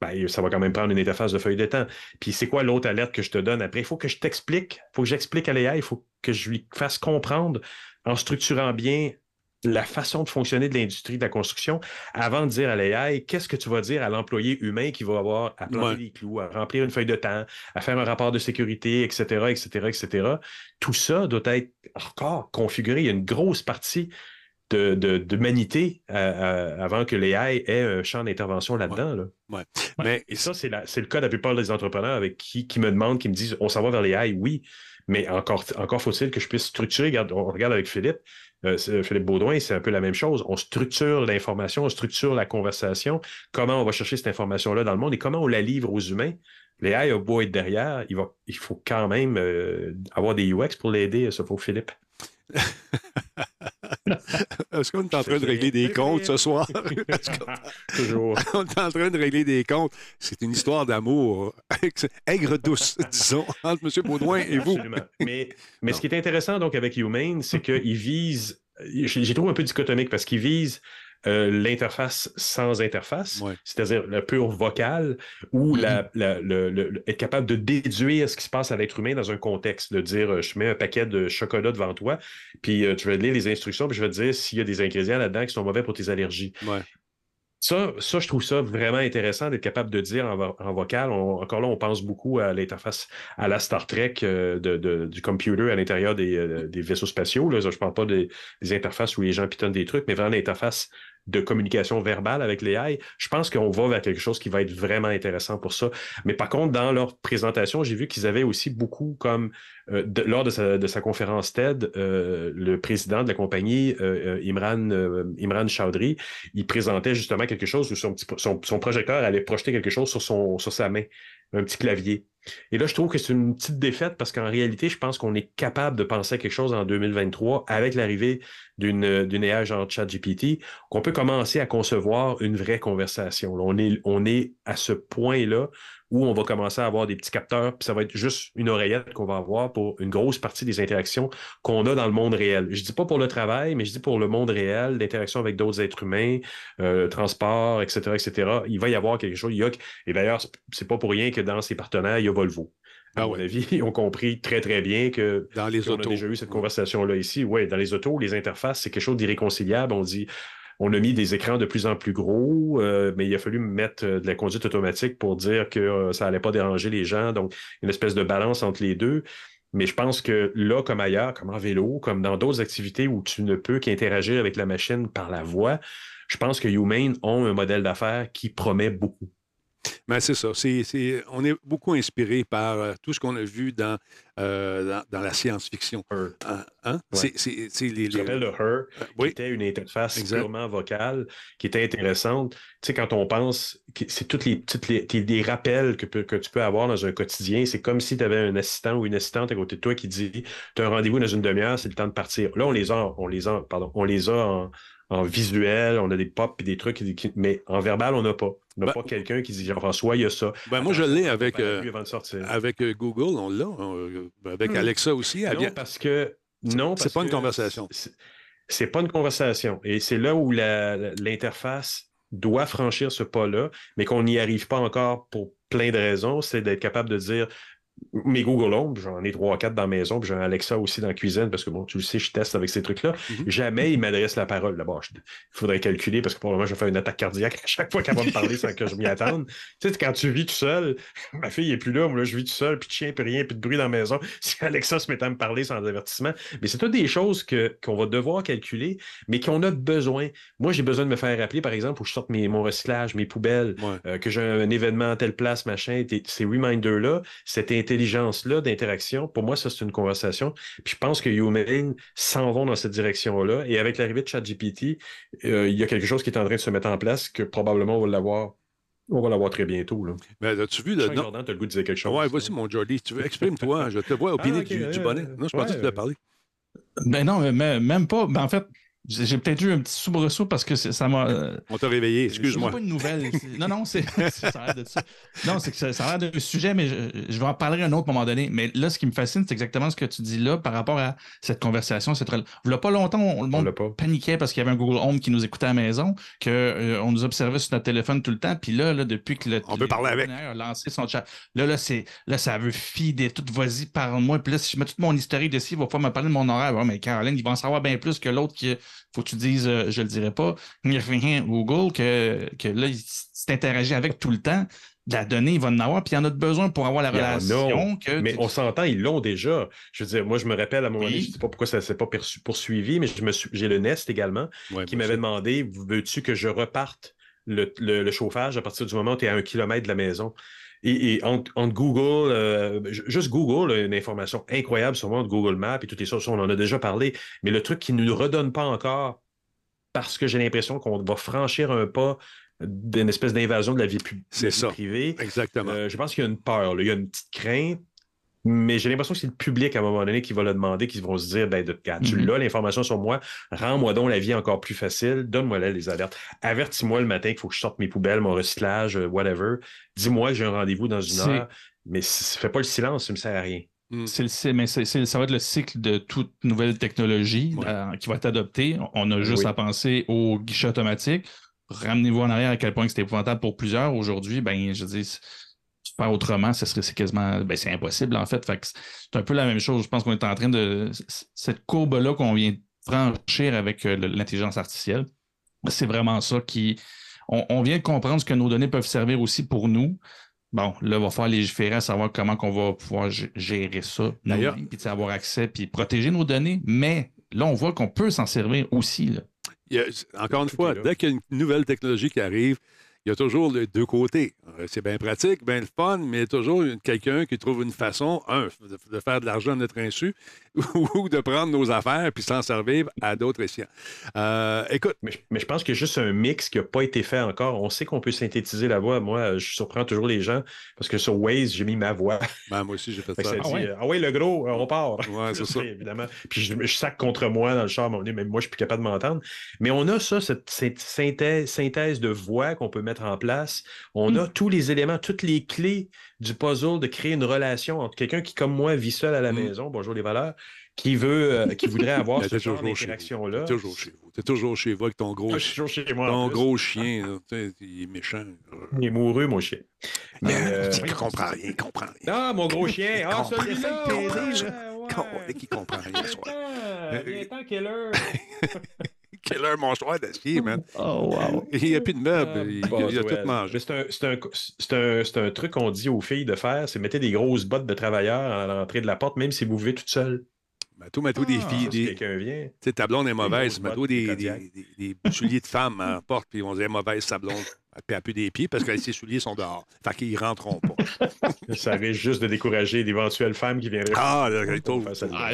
Ben, ça va quand même prendre une interface de feuille de temps. Puis c'est quoi l'autre alerte que je te donne après? Il faut que je t'explique, il faut que j'explique à l'AI, il faut que je lui fasse comprendre en structurant bien la façon de fonctionner de l'industrie de la construction avant de dire à l'AI qu'est-ce que tu vas dire à l'employé humain qui va avoir à planter Ouais. des clous, à remplir une feuille de temps, à faire un rapport de sécurité, etc., etc., etc. Tout ça doit être encore configuré. Il y a une grosse partie de, de, d'humanité euh, euh, avant que l'AI ait un champ d'intervention là-dedans. là. Mais Et ça, c'est, la- c'est le cas de la plupart des entrepreneurs avec qui, qui me demandent, qui me disent on s'en va vers les AI, oui, mais encore, encore faut-il que je puisse structurer. Regarde, on regarde avec Philippe, euh, c'est- Philippe Baudouin, c'est un peu la même chose. On structure l'information, on structure la conversation, comment on va chercher cette information-là dans le monde et comment on la livre aux humains? Les AI a beau être derrière, il, faut quand même euh, avoir des UX pour l'aider, ce pauvre Philippe. est-ce qu'on est en train de régler des comptes ce soir? Toujours. on est en train de régler des comptes. C'est une histoire d'amour aigre douce, disons, entre M. Baudouin et vous. Absolument. Mais, mais ce qui est intéressant donc avec Humane, c'est qu'il vise, j'ai trouvé un peu dichotomique parce qu'il vise euh, l'interface sans interface, Ouais. c'est-à-dire le pur vocal, ou Mm-hmm. être capable de déduire ce qui se passe à l'être humain dans un contexte, de dire euh, je mets un paquet de chocolat devant toi, puis euh, tu vas lire les instructions, puis je vais te dire s'il y a des ingrédients là-dedans qui sont mauvais pour tes allergies. Ouais. Ça, ça, je trouve ça vraiment intéressant d'être capable de dire en, vo- en vocal. Encore là, on pense beaucoup à l'interface à la Star Trek euh, du computer à l'intérieur des, euh, vaisseaux spatiaux. Là. Je ne parle pas des, des interfaces où les gens pitonnent des trucs, mais vraiment l'interface de communication verbale avec les AI. Je pense qu'on va vers quelque chose qui va être vraiment intéressant pour ça. Mais par contre, dans leur présentation, j'ai vu qu'ils avaient aussi beaucoup comme euh, lors de sa, conférence TED, euh, le président de la compagnie, euh, Imran, Imran Chaudhry, il présentait justement quelque chose où son, son, son projecteur allait projeter quelque chose sur sa main, un petit clavier. Et là, je trouve que c'est une petite défaite parce qu'en réalité, je pense qu'on est capable de penser à quelque chose en 2023 avec l'arrivée d'une d'une AI genre ChatGPT, qu'on peut commencer à concevoir une vraie conversation. On, est, on est à ce point-là où on va commencer à avoir des petits capteurs, puis ça va être juste une oreillette qu'on va avoir pour une grosse partie des interactions qu'on a dans le monde réel. Je dis pas pour le travail, mais je dis pour le monde réel, l'interaction avec d'autres êtres humains, euh, le transport, etc., etc. Il va y avoir quelque chose. Il y a, et d'ailleurs, c'est- pas pour rien que dans ses partenaires, il y a Volvo. À Ah mon avis, ils ont compris très, très bien que Dans les on a autos. déjà eu cette conversation-là ici. Oui, dans les autos, les interfaces, c'est quelque chose d'irréconciliable. On dit on a mis des écrans de plus en plus gros, euh, mais il a fallu mettre euh, de la conduite automatique pour dire que euh, ça allait pas déranger les gens. Donc, une espèce de balance entre les deux. Mais je pense que là, comme ailleurs, comme en vélo, comme dans d'autres activités où tu ne peux qu'interagir avec la machine par la voix, je pense que Humane ont un modèle d'affaires qui promet beaucoup. Ben, c'est ça. On est beaucoup inspiré par euh, tout ce qu'on a vu dans, euh, dans, dans la science-fiction. Her. Hein? Ouais. C'est, les, rappelles de Her, euh, qui oui, était une interface Exact. purement vocale, qui était intéressante. Tu sais, quand on pense, c'est toutes les petites les, rappels que, que tu peux avoir dans un quotidien. C'est comme si tu avais un assistant ou une assistante à côté de toi qui dit Tu as un rendez-vous dans une demi-heure, c'est le temps de partir. Là, on les a, on les a, pardon, on les a en, en visuel, on a des pop et des trucs, mais en verbal, on n'a pas. On n'a Ben- pas quelqu'un qui dit Jean-François, il y a ça. ben, moi, je l'ai avec, euh, avec euh, Google, on l'a. euh, avec Hmm. Alexa aussi. Non, vient- parce que. Non, c'est pas une conversation. c'est- pas une conversation. Et c'est là où l'interface doit franchir ce pas-là, mais qu'on n'y arrive pas encore pour plein de raisons. C'est d'être capable de dire. Mes Google Home, j'en ai trois, quatre dans la maison, puis j'ai un Alexa aussi dans la cuisine, parce que bon, tu le sais, je teste avec ces trucs-là. Mhm. Jamais il m'adresse la parole. D'abord, il faudrait calculer, parce que probablement, je vais faire une attaque cardiaque à chaque fois qu'elle va me parler sans que je m'y attende. Tu sais, quand tu vis tout seul, ma fille est plus là, moi là, je vis tout seul, puis de chien, puis rien, puis de bruit dans la maison. Si Alexa se mettait à me parler sans avertissement. Mais c'est toutes des choses que, qu'on va devoir calculer, mais qu'on a besoin. Moi, j'ai besoin de me faire rappeler, par exemple, où je sorte mes, mon recyclage, mes poubelles, Ouais. euh, que j'ai un événement à telle place, machin, ces reminders-là, cette intelligence-là d'interaction, pour moi, ça, c'est une conversation. Puis je pense que Humane s'en vont dans cette direction-là. Et avec l'arrivée de ChatGPT, euh, il y a quelque chose qui est en train de se mettre en place que probablement on va l'avoir. On va l'avoir très bientôt. Là. Ben, as-tu vu le nom? Jordan, tu as le goût de dire quelque chose. Ouais, voici mon Jordi. Tu veux, exprime-toi. Je te vois opiner Ah, du, du bonnet. Non, je pensais que tu voulais parler. Ben non, mais- mais même pas. Ben en fait, j'ai peut-être eu un petit soubresaut parce que c'est- ça m'a. euh, On t'a réveillé, C'est excuse-moi. pas une nouvelle. C'est- Non, non, c'est ça a l'air de ça. Non, c'est que ça, ça a l'air d'un sujet, mais je, je vais en parler à un autre moment donné. Mais là, ce qui me fascine, c'est exactement ce que tu dis là par rapport à cette conversation. Cette... Il n'y a pas longtemps, on- le On monde pas. paniquait parce qu'il y avait un Google Home qui nous écoutait à la maison, qu'on nous observait sur notre téléphone tout le temps. Puis là, là depuis que le, On peut parler avec. a lancé son chat, là, là, c'est, là ça veut fider tout. Vas-y, parle-moi. Puis là, si je mets tout mon historique dessus, il va pouvoir me parler de mon horaire. Ouais, mais Caroline, il va en savoir bien plus que l'autre qui faut que tu dises, euh, je le dirai pas, Google, que, que là, il s'est interagi avec tout le temps. De la donnée, il va en avoir, puis il y en a besoin pour avoir la relation. Que Mais on s'entend, ils l'ont déjà. Je veux dire, moi, je me rappelle à mon Oui. moment donné, je ne sais pas pourquoi ça ne s'est pas perçu- poursuivi, mais je me suis- j'ai le Nest également Ouais, qui m'avait demandé veux-tu que je reparte le, le- le chauffage à partir du moment où tu es à un kilomètre de la maison? Et, et entre, entre Google, euh, ju- juste Google, a une information incroyable sur moi, de Google Maps et toutes les choses, on en a déjà parlé, mais le truc qui ne nous redonne pas encore, parce que j'ai l'impression qu'on va franchir un pas d'une espèce d'invasion de la vie, pu- C'est la vie ça. privée. Exactement. Euh, je pense qu'il y a une peur, là. il y a une petite crainte, mais j'ai l'impression que c'est le public à un moment donné qui va le demander, qui vont se dire ben, de, regarde, tu Mhm. l'as l'information sur moi, rends-moi donc la vie encore plus facile, donne-moi là les alertes. Avertis-moi le matin qu'il faut que je sorte mes poubelles, mon recyclage, euh, whatever. Dis-moi que j'ai un rendez-vous dans une C'est- heure, mais fais pas le silence, ça ne me sert à rien. C'est le, c'est- mais c'est- c'est- ça va être le cycle de toute nouvelle technologie Ouais. euh, qui va être adoptée. On a juste Oui. à penser au guichet automatique. Ramenez-vous en arrière à quel point c'était épouvantable pour plusieurs. Aujourd'hui, ben, je dis, faire autrement, ce serait c'est quasiment, ben, c'est impossible en fait. C'est un peu la même chose. Je pense qu'on est en train de cette courbe-là qu'on vient de franchir avec euh, l'intelligence artificielle. C'est vraiment ça qui, on, on vient de comprendre ce que nos données peuvent servir aussi pour nous. Bon, là, il va falloir légiférer à savoir comment on va pouvoir gérer ça. D'ailleurs- Puis avoir accès, puis protéger nos données. Mais là, on voit qu'on peut s'en servir aussi. Là. Il y a- encore une fois, dès qu'il y a une nouvelle technologie qui arrive, il y a toujours les deux côtés. Euh, C'est bien pratique, bien le fun, mais il y a toujours quelqu'un qui trouve une façon, un, de faire de l'argent à notre insu, ou de prendre nos affaires puis s'en servir à d'autres escients. Euh, écoute, Mais, je- mais je pense qu'il y a juste un mix qui n'a pas été fait encore. On sait qu'on peut synthétiser la voix. Moi, je surprends toujours les gens parce que sur Waze, j'ai mis ma voix. ben, moi aussi, j'ai fait ça. ça Ah dit, ouais? ah ouais, le gros, euh, on part. Ouais, c'est ça. Évidemment. Puis je, je sac contre moi dans le char, mais même moi, je suis plus capable de m'entendre. Mais on a ça, cette, cette synthèse, synthèse de voix qu'on peut mettre en place. On Hmm. a tous les éléments, toutes les clés du puzzle de créer une relation entre quelqu'un qui, comme moi, vit seul à la Mm. maison, bonjour les valeurs, qui veut, euh, qui voudrait avoir ce t'es genre toujours chez vous. d'interaction-là. T'es toujours chez vous. T'es toujours chez vous avec ton gros, Ah, je suis toujours chez moi. ton gros chien. là. Il est méchant. Il est moureux, mon chien. Mais, euh, il comprend rien, il comprend rien. Ah, mon gros chien! Ah, comprend. celui-là! Ouais, qui comprend rien, ce soir. Viens-t'en, quelle heure? killer mâchoire d'acier, man? Oh, wow. Il n'y a plus de meubles. Il, il Bon, a ouais. tout mangé. C'est un, c'est un- c'est un- c'est un truc qu'on dit aux filles de faire, c'est mettez des grosses bottes de travailleurs à l'entrée de la porte, même si vous vivez toute seule. Matou, Matou, des Ah, filles. Si Des, quelqu'un vient. tu sais, ta blonde est mauvaise. Matou, des, des des, souliers de femme à la porte, puis on dirait mauvaise sa blonde. Puis elle a plus des pieds parce que ses souliers sont dehors. Fait qu'ils rentreront pas. Ça risque juste de décourager d'éventuelles femmes qui viendraient. Ah, là. Ah,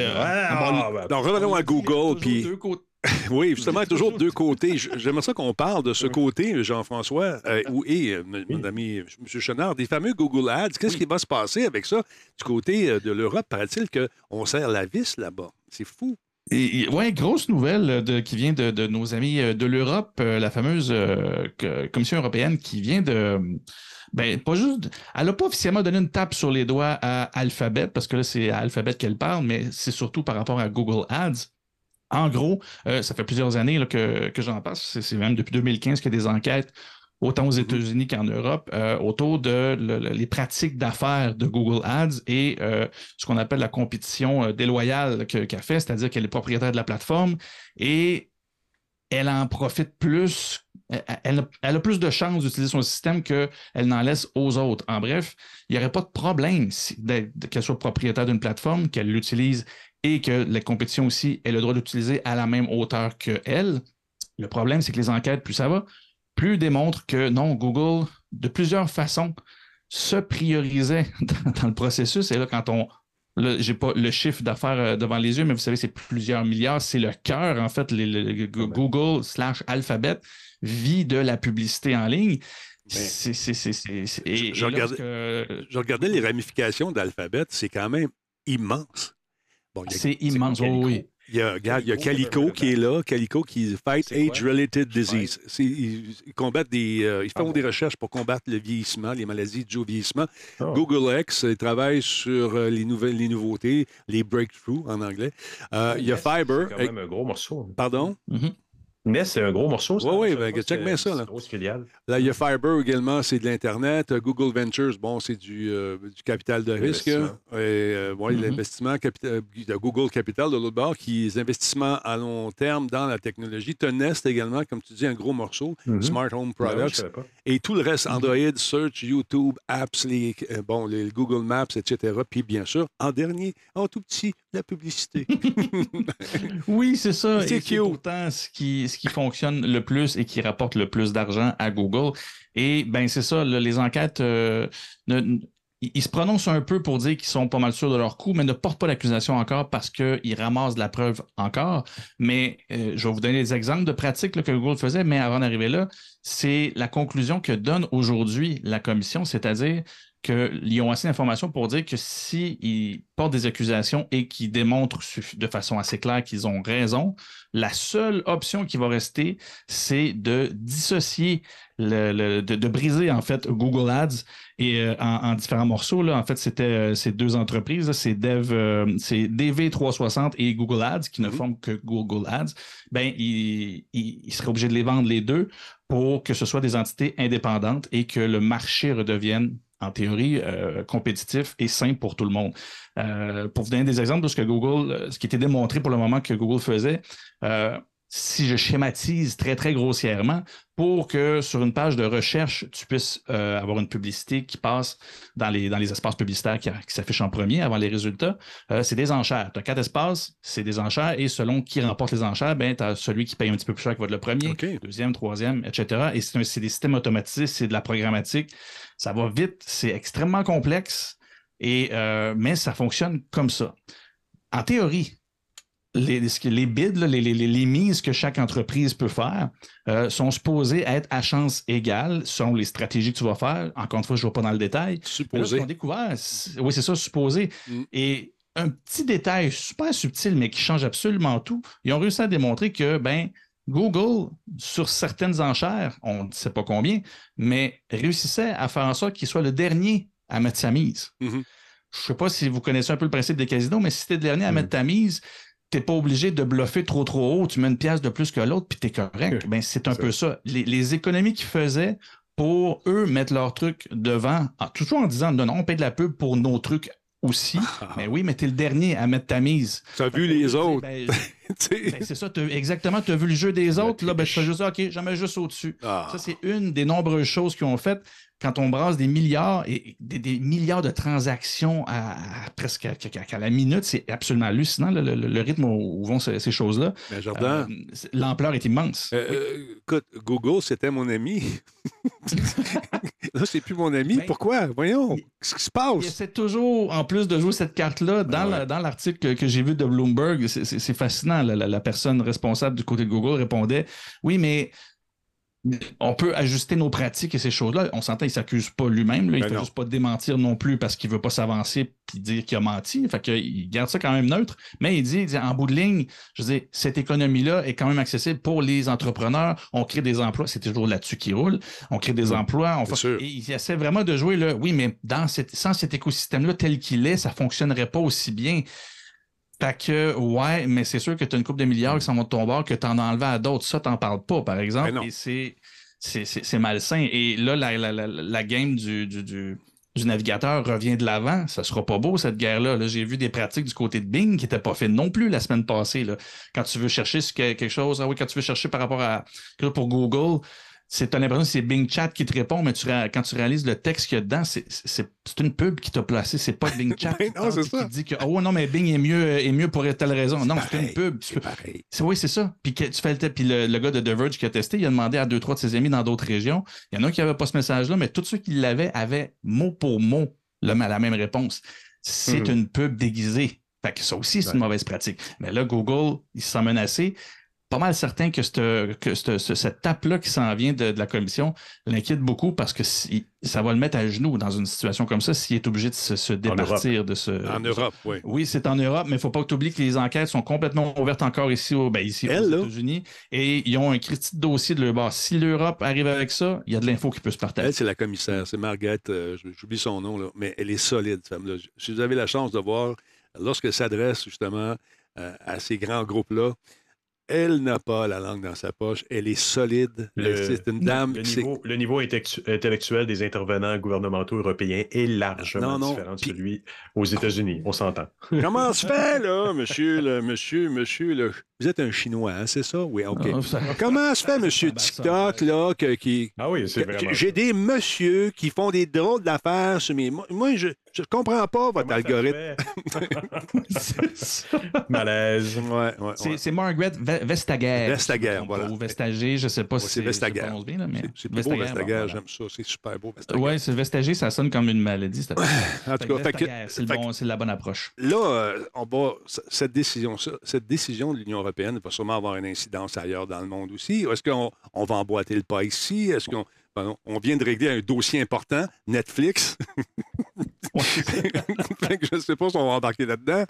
Ah, ben, Donc, revenons à Google. Puis, deux côtés. oui, justement, toujours de deux côtés. J'aimerais ça qu'on parle de ce côté, Jean-François, euh, ou- et euh, mon ami M. Chenard, des fameux Google Ads. Qu'est-ce qui va se passer avec ça du côté euh, de l'Europe? Paraît-il qu'on serre la vis là-bas. C'est fou. Ouais, grosse nouvelle euh, de- qui vient de, de nos amis euh, de l'Europe, euh, la fameuse euh, que- Commission européenne qui vient de. Ben, pas juste. Elle n'a pas officiellement donné une tape sur les doigts à Alphabet, parce que là, c'est à Alphabet qu'elle parle, mais c'est surtout par rapport à Google Ads. En gros, euh, ça fait plusieurs années là, que, que j'en passe. C'est- même depuis 2015 qu'il y a des enquêtes, autant aux États-Unis qu'en Europe, euh, autour de le- le- les pratiques d'affaires de Google Ads et euh, ce qu'on appelle la compétition déloyale que- qu'elle fait, c'est-à-dire qu'elle est propriétaire de la plateforme et elle en profite plus, elle, elle a, elle a plus de chances d'utiliser son système qu'elle n'en laisse aux autres. En bref, il n'y aurait pas de problème si- qu'elle soit propriétaire d'une plateforme, qu'elle l'utilise et que la compétition aussi ait le droit d'utiliser à la même hauteur qu'elle. Le problème, c'est que les enquêtes, plus ça va, plus démontrent que non, Google, de plusieurs façons, se priorisait dans, dans le processus. Et là, quand on. Là, j'ai pas le chiffre d'affaires euh, devant les yeux, mais vous savez, c'est plusieurs milliards. C'est le cœur, en fait, les- le- Google slash Alphabet vit de la publicité en ligne. C'est. c'est- c'est- c'est- c'est- et- Je- je et regardais- lorsque- Je regardais les ramifications d'Alphabet. C'est quand même immense. Bon, il y a- C'est immense, oui. Il y a, regarde, il y a Calico, qui est là, Calico qui fight age-related disease. C'est- Ils, ils combattent des, euh, ils font Ah bon? des recherches pour combattre le vieillissement, les maladies dues au vieillissement. Ah. Google X euh, travaille sur euh, les nouvelles, les nouveautés, les breakthroughs en anglais. Euh, il y a Fiber. C'est quand même un gros morceau. Pardon? Mhm. Nest, c'est un gros morceau. ça. Je sais ben, check bien ça, là. grosse filiale. Là, il y a Fiber également, c'est de l'Internet. Euh, Google Ventures, bon, c'est du, euh, du capital de risque. Et, euh, ouais, Mhm. l'investissement euh, de Google Capital, de l'autre bord, qui est investissements à long terme dans la technologie. Tu Nest également, comme tu dis, un gros morceau, Mhm. Smart Home ouais, Products. et tout le reste, Mhm. Android, Search, YouTube, Apps, les, euh, bon, les Google Maps, etc. Puis bien sûr, en dernier, en tout petit, la publicité. Oui, c'est ça. C'est cute. pourtant ce qui, qui fonctionne le plus et qui rapporte le plus d'argent à Google. Et ben c'est ça, les enquêtes, euh, ils se prononcent un peu pour dire qu'ils sont pas mal sûrs de leur coup, mais ne portent pas l'accusation encore parce qu'ils ramassent de la preuve encore. Mais euh, je vais vous donner des exemples de pratiques que Google faisait, mais avant d'arriver là, c'est la conclusion que donne aujourd'hui la commission, c'est-à-dire qu'ils ont assez d'informations pour dire que s'ils portent des accusations et qu'ils démontrent de façon assez claire qu'ils ont raison, la seule option qui va rester, c'est de dissocier, le, le- de, de briser en fait Google Ads et euh, en, en différents morceaux. Là, en fait, c'était euh, ces deux entreprises, c'est Dev, euh, c'est DV360 et Google Ads qui ne Mhm. font que Google Ads. Ben, ils, ils seraient obligés de les vendre les deux pour que ce soit des entités indépendantes et que le marché redevienne en théorie, euh, compétitif et simple pour tout le monde. Euh, pour vous donner des exemples de ce que Google, euh, ce qui était démontré pour le moment que Google faisait, si je schématise très, très grossièrement, pour que sur une page de recherche, tu puisses euh, avoir une publicité qui passe dans les, dans les espaces publicitaires qui, qui s'affichent en premier avant les résultats, euh, c'est des enchères. Tu as quatre espaces, c'est des enchères, et selon qui remporte les enchères, ben, tu as celui qui paye un petit peu plus cher qui va être le premier, deuxième, troisième, etc. Et c'est des systèmes automatisés, c'est de la programmatique. Ça va vite, c'est extrêmement complexe, et, euh, mais ça fonctionne comme ça. En théorie, les, les bids, là, les, les- les- les mises que chaque entreprise peut faire euh, sont supposées être à chance égale selon les stratégies que tu vas faire. Encore une fois, je ne vais pas dans le détail. Là, Supposé. a découvert, oui, c'est ça, supposé. Mm. Et un petit détail super subtil, mais qui change absolument tout, ils ont réussi à démontrer que, ben, Google, sur certaines enchères, on ne sait pas combien, mais réussissait à faire en sorte qu'il soit le dernier à mettre sa mise. Mhm. Je ne sais pas si vous connaissez un peu le principe des casinos, mais si tu es le dernier à Mm. mettre ta mise, tu n'es pas obligé de bluffer trop trop haut, tu mets une pièce de plus que l'autre, puis tu es correct. Ben, c'est un peu ça. Les, les économies qu'ils faisaient pour eux mettre leur truc devant, en- toujours en disant non, non, on paye de la pub pour nos trucs aussi. Mais oui, mais tu es le dernier à mettre ta mise. Tu as vu les autres. Ben, ben, c'est ça, t'as- exactement. Tu as vu le jeu des autres. Là, ben, je fais juste ça, OK, j'en mets juste au-dessus. Ah. Ça, c'est une des nombreuses choses qu'ils ont faites quand on brasse des milliards et des, des milliards de transactions à, à presque à, à- à la minute. C'est absolument hallucinant, là, le, le- le rythme où, vont ces, ces choses-là. Mais Jordan, Euh, c'est- L'ampleur est immense. euh, euh, écoute, Google, c'était mon ami. Là, c'est plus mon ami. Ben, Pourquoi? Voyons. Qu'est-ce qui se passe? essaie toujours, en plus de jouer cette carte-là, dans Ben la- dans l'article que, que j'ai vu de Bloomberg, c'est- c'est c'est fascinant. La, la- la personne responsable du côté de Google répondait Oui, mais on peut ajuster nos pratiques et ces choses-là. On s'entend, il ne s'accuse pas lui-même. là. Il ne Ben non. juste pas démentir non plus parce qu'il ne veut pas s'avancer puis dire qu'il a menti. Fait qu'il garde ça quand même neutre. Mais il dit, il dit, en bout de ligne, je veux dire, cette économie-là est quand même accessible pour les entrepreneurs. On crée des emplois. C'est toujours là-dessus qui roule. On crée des emplois. On fait-. Et il essaie vraiment de jouer le oui, mais dans cette, sans cet écosystème-là tel qu'il est, ça ne fonctionnerait pas aussi bien. Fait que, ouais, mais c'est sûr que tu as une coupe de milliards qui s'en vont de ton bord, que tu en as enlevé à d'autres. Ça, tu n'en parles pas, par exemple. Ben. Et c'est, malsain. Et là, la, la, la, la game du, du, du, du navigateur revient de l'avant. Ça sera pas beau, cette guerre-là. Là, J'ai vu des pratiques du côté de Bing qui n'étaient pas faites non plus la semaine passée. Là. Quand tu veux chercher quelque chose, ah oui, quand tu veux chercher par rapport à pour Google, c'est t'as l'impression que c'est Bing Chat qui te répond, mais tu quand tu réalises le texte qu'il y a dedans, c'est, c'est, c'est une pub qui t'a placé, c'est pas Bing Chat Ben qui, non, c'est ça. dit que oh non, mais Bing est mieux, est mieux pour telle raison. Non, c'est une pub. Tu C'est peux- pareil. c'est, oui, c'est ça. Puis que tu fais le puis le, le gars de The Verge qui a testé, il a demandé à deux, trois de ses amis dans d'autres régions. Il y en a un qui n'avait pas ce message-là, mais tous ceux qui l'avaient avaient mot pour mot le- la même réponse. C'est Mhm. une pub déguisée. Fait que ça aussi, c'est une mauvaise pratique. Mais là, Google, il se sent menacé. Pas mal certain que, cette, que tape-là qui s'en vient de, de la commission l'inquiète beaucoup parce que si- ça va le mettre à genoux dans une situation comme ça s'il est obligé de se, se départir de ce. En Europe, oui. oui, c'est en Europe, mais il ne faut pas que tu oublies que les enquêtes sont complètement ouvertes encore ici, au, ben, ici Elle, aux. États-Unis. Et ils ont un critique de dossier de leur bord. Si l'Europe arrive avec ça, il y a de l'info qui peut se partager. Elle, c'est la commissaire. C'est Margaret, euh, j'oublie son nom, là, mais elle est solide, cette femme-là. Si vous avez la chance de voir, lorsqu'elle s'adresse justement euh, à ces grands groupes-là, elle n'a pas la langue dans sa poche. Elle est solide. Le- Elle- C'est une dame. Le c'est- niveau, le niveau intellectu- intellectuel des intervenants gouvernementaux européens est largement Non, non, différent de puis- celui aux États-Unis. On s'entend. Comment se fait, là, monsieur, le, monsieur, monsieur, le... Vous êtes un Chinois, hein, c'est ça? Oui, OK. Ah, ça- Comment se fait, monsieur TikTok, là, que- qui... Ah oui, c'est vraiment. J'ai des messieurs qui font des drôles d'affaires sur mes... Moi, moi, je ne comprends pas votre Comment algorithme. c'est ça. fait? Malaise. Ouais, ouais, C'est ouais. c'est Margaret Ve- Vestager. Vestager, voilà. Ou Vestager, je ne sais pas Ouais, si c'est Vestager. je prononce bien, là, mais C'est- beau, Vestager, bon, voilà. j'aime ça. C'est super beau, Vestager. Ouais, c'est Vestager, ça sonne comme une maladie. c'est- En tout cas, c'est bon- c'est la bonne approche. là, euh, on va, cette, décision, cette décision de l'Union européenne va sûrement avoir une incidence ailleurs dans le monde aussi. Est-ce qu'on on va emboîter le pas ici? Est-ce qu'on pardon, on vient de régler un dossier important, Netflix? Je ne sais pas si on va embarquer là-dedans.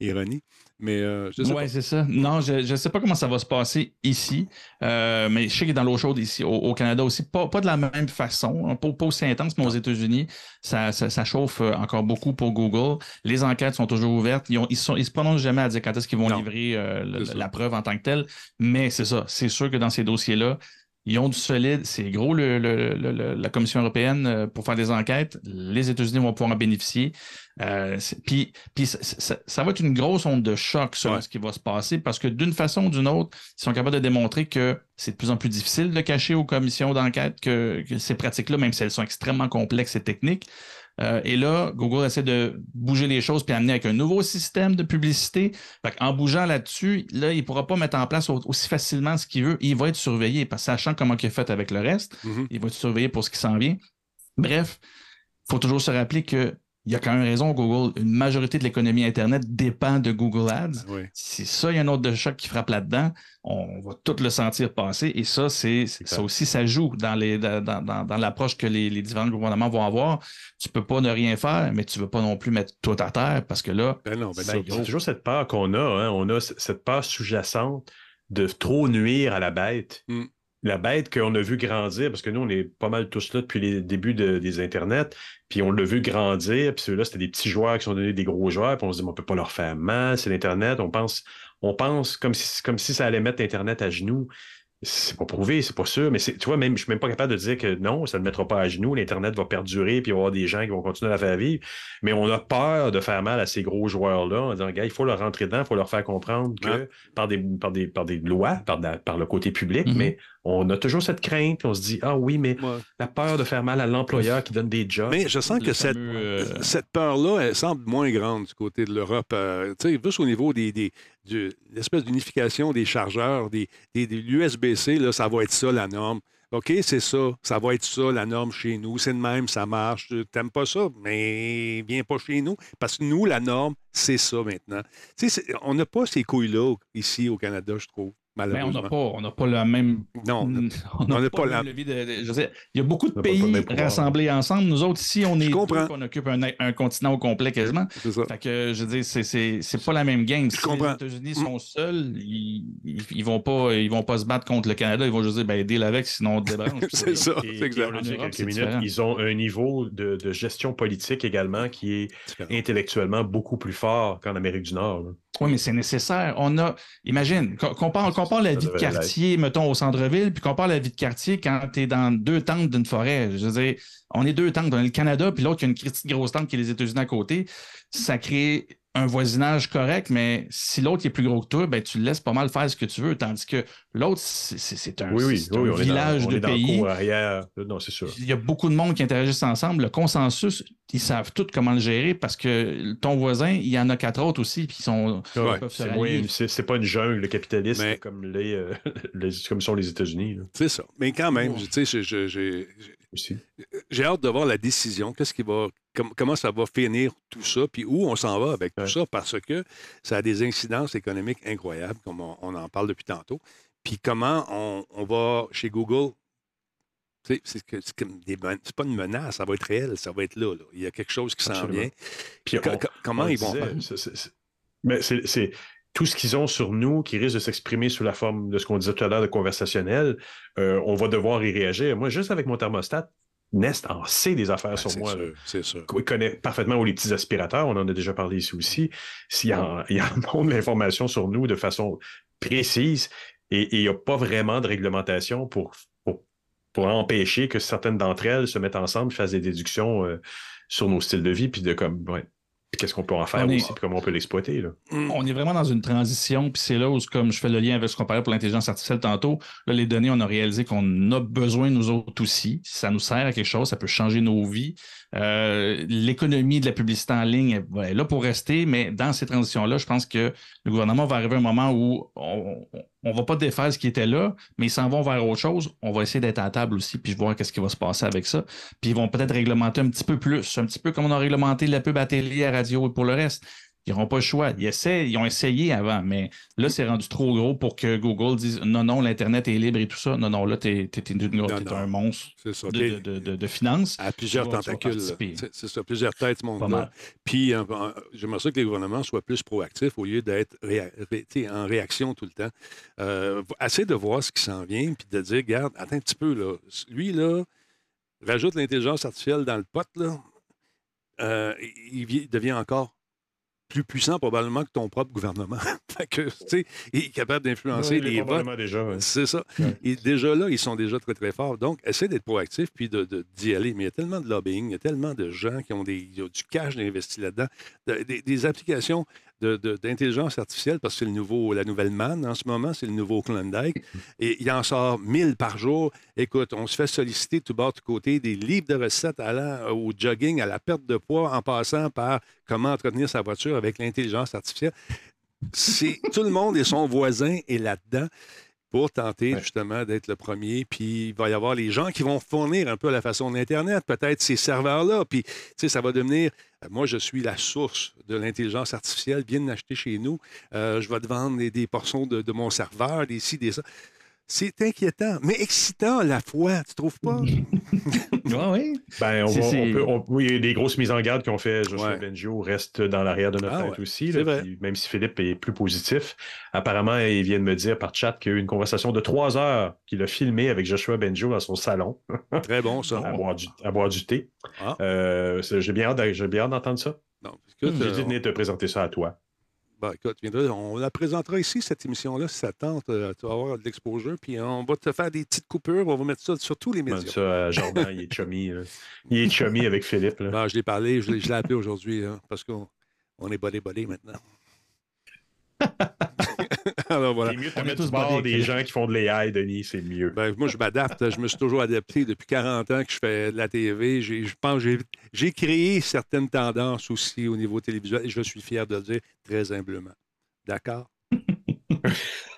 Ironie. Mais euh, je sais Oui, c'est ça. Non, je ne sais pas comment ça va se passer ici, euh, mais je sais qu'il est dans l'eau chaude ici, au, au Canada aussi. Pas, pas de la même façon, hein, pas, pas aussi intense, mais aux États-Unis, ça, ça, ça chauffe euh, encore beaucoup pour Google. Les enquêtes sont toujours ouvertes. Ils ne ils sont- ils se prononcent jamais à dire quand est-ce qu'ils vont Non. livrer euh, la preuve en tant que telle. Mais c'est ça. C'est sûr que dans ces dossiers-là, ils ont du solide. C'est gros, le- le- le- le- la Commission européenne, euh, pour faire des enquêtes. Les États-Unis vont pouvoir en bénéficier. Euh, Puis puis ça, ça- ça va être une grosse onde de choc sur Ouais. ce qui va se passer parce que d'une façon ou d'une autre, ils sont capables de démontrer que c'est de plus en plus difficile de cacher aux commissions d'enquête que, que ces pratiques-là, même si elles sont extrêmement complexes et techniques. Euh, et là, Google essaie de bouger les choses puis amener avec un nouveau système de publicité. Fait en bougeant là-dessus, là, il ne pourra pas mettre en place au- aussi facilement ce qu'il veut. Il va être surveillé parce que sachant comment il est fait avec le reste, Mhm. il va être surveillé pour ce qui s'en vient. Bref, il faut toujours se rappeler que il y a quand même raison, Google. Une majorité de l'économie Internet dépend de Google Ads. Oui. Si ça, il y a un autre de choc qui frappe là-dedans, on va tout le sentir passer. Et ça, c'est ça aussi, ça joue dans les dans, dans- dans l'approche que les, les différents gouvernements vont avoir. Tu peux pas ne rien faire, mais tu veux pas non plus mettre tout à terre parce que là, Ben non, ben toujours cette peur qu'on a. hein. On a cette peur sous-jacente de trop nuire à la bête. Mm. La bête qu'on a vu grandir, parce que nous, on est pas mal tous là depuis les débuts de- des Internets, puis on l'a vu grandir, puis ceux-là, c'était des petits joueurs qui sont devenus des gros joueurs, puis on se dit, on peut pas leur faire mal, c'est l'Internet. On pense, on pense comme si, comme si ça allait mettre l'Internet à genoux. c'est pas prouvé, c'est pas sûr, mais c'est- tu vois, même, je suis même pas capable de dire que non, ça ne mettra pas à genoux, l'Internet va perdurer, puis il va y avoir des gens qui vont continuer à la faire vivre. Mais on a peur de faire mal à ces gros joueurs-là en disant, gars, il faut leur rentrer dedans, il faut leur faire comprendre que Ouais. par, des, par, des, par des lois, par, le côté public, Mhm. mais on a toujours cette crainte, puis on se dit, ah oui, mais Ouais. la peur de faire mal à l'employeur qui donne des jobs. Mais je sens que cette, euh, cette peur-là, elle semble moins grande du côté de l'Europe. Euh, tu sais, juste au niveau des, des, du- l'espèce d'unification des chargeurs, des, des, des l'USB-C, là, ça va être ça la norme. OK, c'est ça, ça va être ça la norme chez nous. C'est de même, ça marche. T'aimes pas ça, mais viens pas chez nous. Parce que nous, la norme, c'est ça maintenant. Tu sais, on n'a pas ces couilles-là ici au Canada, je trouve, Mais on malheureusement. n'a pas, on n'a pas le même. Non, on n'a- on on pas, la- même je il y a beaucoup de On pays rassemblés ensemble. Nous autres, ici, on est deux, comprends. qu'on occupe un, un continent au complet quasiment. c'est ça. Fait que, je veux dire, c'est- c'est c'est pas la même game. Si comprends. les États-Unis Mm. sont seuls, ils, ils, vont pas, ils vont pas se battre contre le Canada. Ils vont juste dire, ben, deal avec, sinon on te débranche. C'est ça, c'est exact. on l'a ils ont un niveau de, de gestion politique également qui est intellectuellement beaucoup plus fort qu'en Amérique du Nord. là. Oui, mais c'est nécessaire. On a, imagine, qu'on qu'on parle, qu'on parle la vie de quartier, mettons, au centre-ville, puis qu'on parle la vie de quartier quand tu es dans deux tentes d'une forêt. Je veux dire, on est deux tentes. On le Canada, puis l'autre, il y a une petite grosse tente qui est les États-Unis à côté. Ça crée un voisinage correct, mais si l'autre est plus gros que toi, ben, tu le laisses pas mal faire ce que tu veux. Tandis que l'autre, c'est un, Oui, oui, oui, un dans- village de pays. cours. Non, c'est sûr. Il y a beaucoup de monde qui interagissent ensemble. Le consensus, ils savent tout comment le gérer parce que ton voisin, il y en a quatre autres aussi, puis ils sont. Ouais, c'est pas une jungle le capitaliste Mais- comme, les, euh, les- comme sont les États-Unis C'est ça. Mais quand même, tu sais, aussi. j'ai hâte de voir la décision. Qu'est-ce qui va, com- comment ça va finir tout ça, puis où on s'en va avec tout ça, parce que ça a des incidences économiques incroyables, comme on, on en parle depuis tantôt. Puis comment on, on va chez Google? C'est pas une menace, ça va être réel, ça va être là. là. Il y a quelque chose qui s'en vient. Puis on- comment on ils vont faire? mais c'est tout ce qu'ils ont sur nous qui risque de s'exprimer sous la forme de ce qu'on disait tout à l'heure de conversationnel. euh, on va devoir y réagir. Moi, juste avec mon thermostat, Nest en sait des affaires Ah, sur moi. c'est sûr. Il connaît parfaitement où les petits aspirateurs, on en a déjà parlé ici aussi. S'il en, il en montre l'information sur nous de façon précise et il n'y a pas vraiment de réglementation pour, pour, pour empêcher que certaines d'entre elles se mettent ensemble, fassent des déductions euh, sur nos styles de vie, puis de comme, ouais, qu'est-ce qu'on peut en faire On est- aussi, puis comment on peut l'exploiter. là? Mm. On est vraiment dans une transition, puis c'est là où, comme je fais le lien avec ce qu'on parlait pour l'intelligence artificielle tantôt, là, les données, on a réalisé qu'on a besoin, nous autres aussi. Si ça nous sert à quelque chose, ça peut changer nos vies. Euh, L'économie de la publicité en ligne elle est là pour rester, mais dans ces transitions-là, je pense que le gouvernement va arriver à un moment où on ne va pas défaire ce qui était là, mais ils s'en vont vers autre chose. On va essayer d'être à table aussi, puis voir qu'est-ce qui va se passer avec ça. Puis ils vont peut-être réglementer un petit peu plus, un petit peu comme on a réglementé la pub à à radio et pour le reste. Ils n'auront pas le choix. Ils, essaient, ils ont essayé avant, mais là, c'est rendu trop gros pour que Google dise non, non, l'Internet est libre et tout ça. Non, non, là, tu es, Non, non. un monstre ça. de, T'es- de, de, de finances. à plusieurs tentacules. C'est ça, plusieurs têtes, mal. Puis, euh, euh, j'aimerais ça que les gouvernements soient plus proactifs au lieu d'être réa- ré- en réaction tout le temps. Euh, assez de voir ce qui s'en vient, puis de dire, regarde, attends un petit peu, là. Lui, là, rajoute l'intelligence artificielle dans le pot, là, euh, il vi- devient encore plus puissant probablement que ton propre gouvernement. que, il est capable d'influencer les votes. déjà. C'est ça. Et déjà là, ils sont déjà très, très forts. Donc, essaie d'être proactif puis de, de- d'y aller. Mais il y a tellement de lobbying, il y a tellement de gens qui ont, des, du cash d'investi là-dedans, de- des, des applications d'intelligence artificielle, parce que c'est le nouveau, la nouvelle manne en ce moment, c'est le nouveau Klondike. Et il en sort 1000 par jour. Écoute, on se fait solliciter tout bas, tout côté, des livres de recettes allant au jogging, à la perte de poids, en passant par comment entretenir sa voiture avec l'intelligence artificielle. C'est, tout le monde et son voisin est là-dedans pour tenter Ouais. justement d'être le premier. Puis il va y avoir les gens qui vont fournir un peu la façon d'Internet, peut-être ces serveurs-là. Puis, tu sais, ça va devenir, euh, moi, je suis la source de l'intelligence artificielle, viens acheter chez nous. Euh, je vais te vendre des, des portions de, de mon serveur, des ci, des ça. C'est inquiétant, mais excitant à la fois, tu trouves pas? Oui, oui. Ben, on C'est- va- on c'est- peut- on- oui, il y a des grosses mises en garde qui ont fait Joshua Ouais. Bengio reste dans l'arrière de notre Ah tête ouais, aussi. là, vrai. puis même si Philippe est plus positif, apparemment, il vient de me dire par chat qu'il y a eu une conversation de trois heures qu'il a filmée avec Joshua Benjo dans son salon Très bon, ça. à, boire du, à boire du thé. Ah. Euh, j'ai bien hâte d'entendre ça. Non, J'ai euh, dit de venir te présenter ça à toi. Bah, écoute, on la présentera ici, cette émission-là, si ça te tente. euh, tu vas avoir de l'exposure, puis on va te faire des petites coupures. On va mettre ça sur tous les médias. ça, euh, Jordan, il est chummy. là. Il est chummy avec Philippe. là. Bah, je l'ai parlé, je l'ai appelé aujourd'hui, parce qu'on on est bodé-bodé maintenant. Alors voilà. C'est mieux de te mettre tous du bord des gens qui font de l'AI, Denis, c'est mieux. Ben, moi, je m'adapte. Je me suis toujours adapté depuis 40 ans que je fais de la TV. J'ai- Je pense que j'ai- j'ai créé certaines tendances aussi au niveau télévisuel et je suis fier de le dire très humblement. D'accord?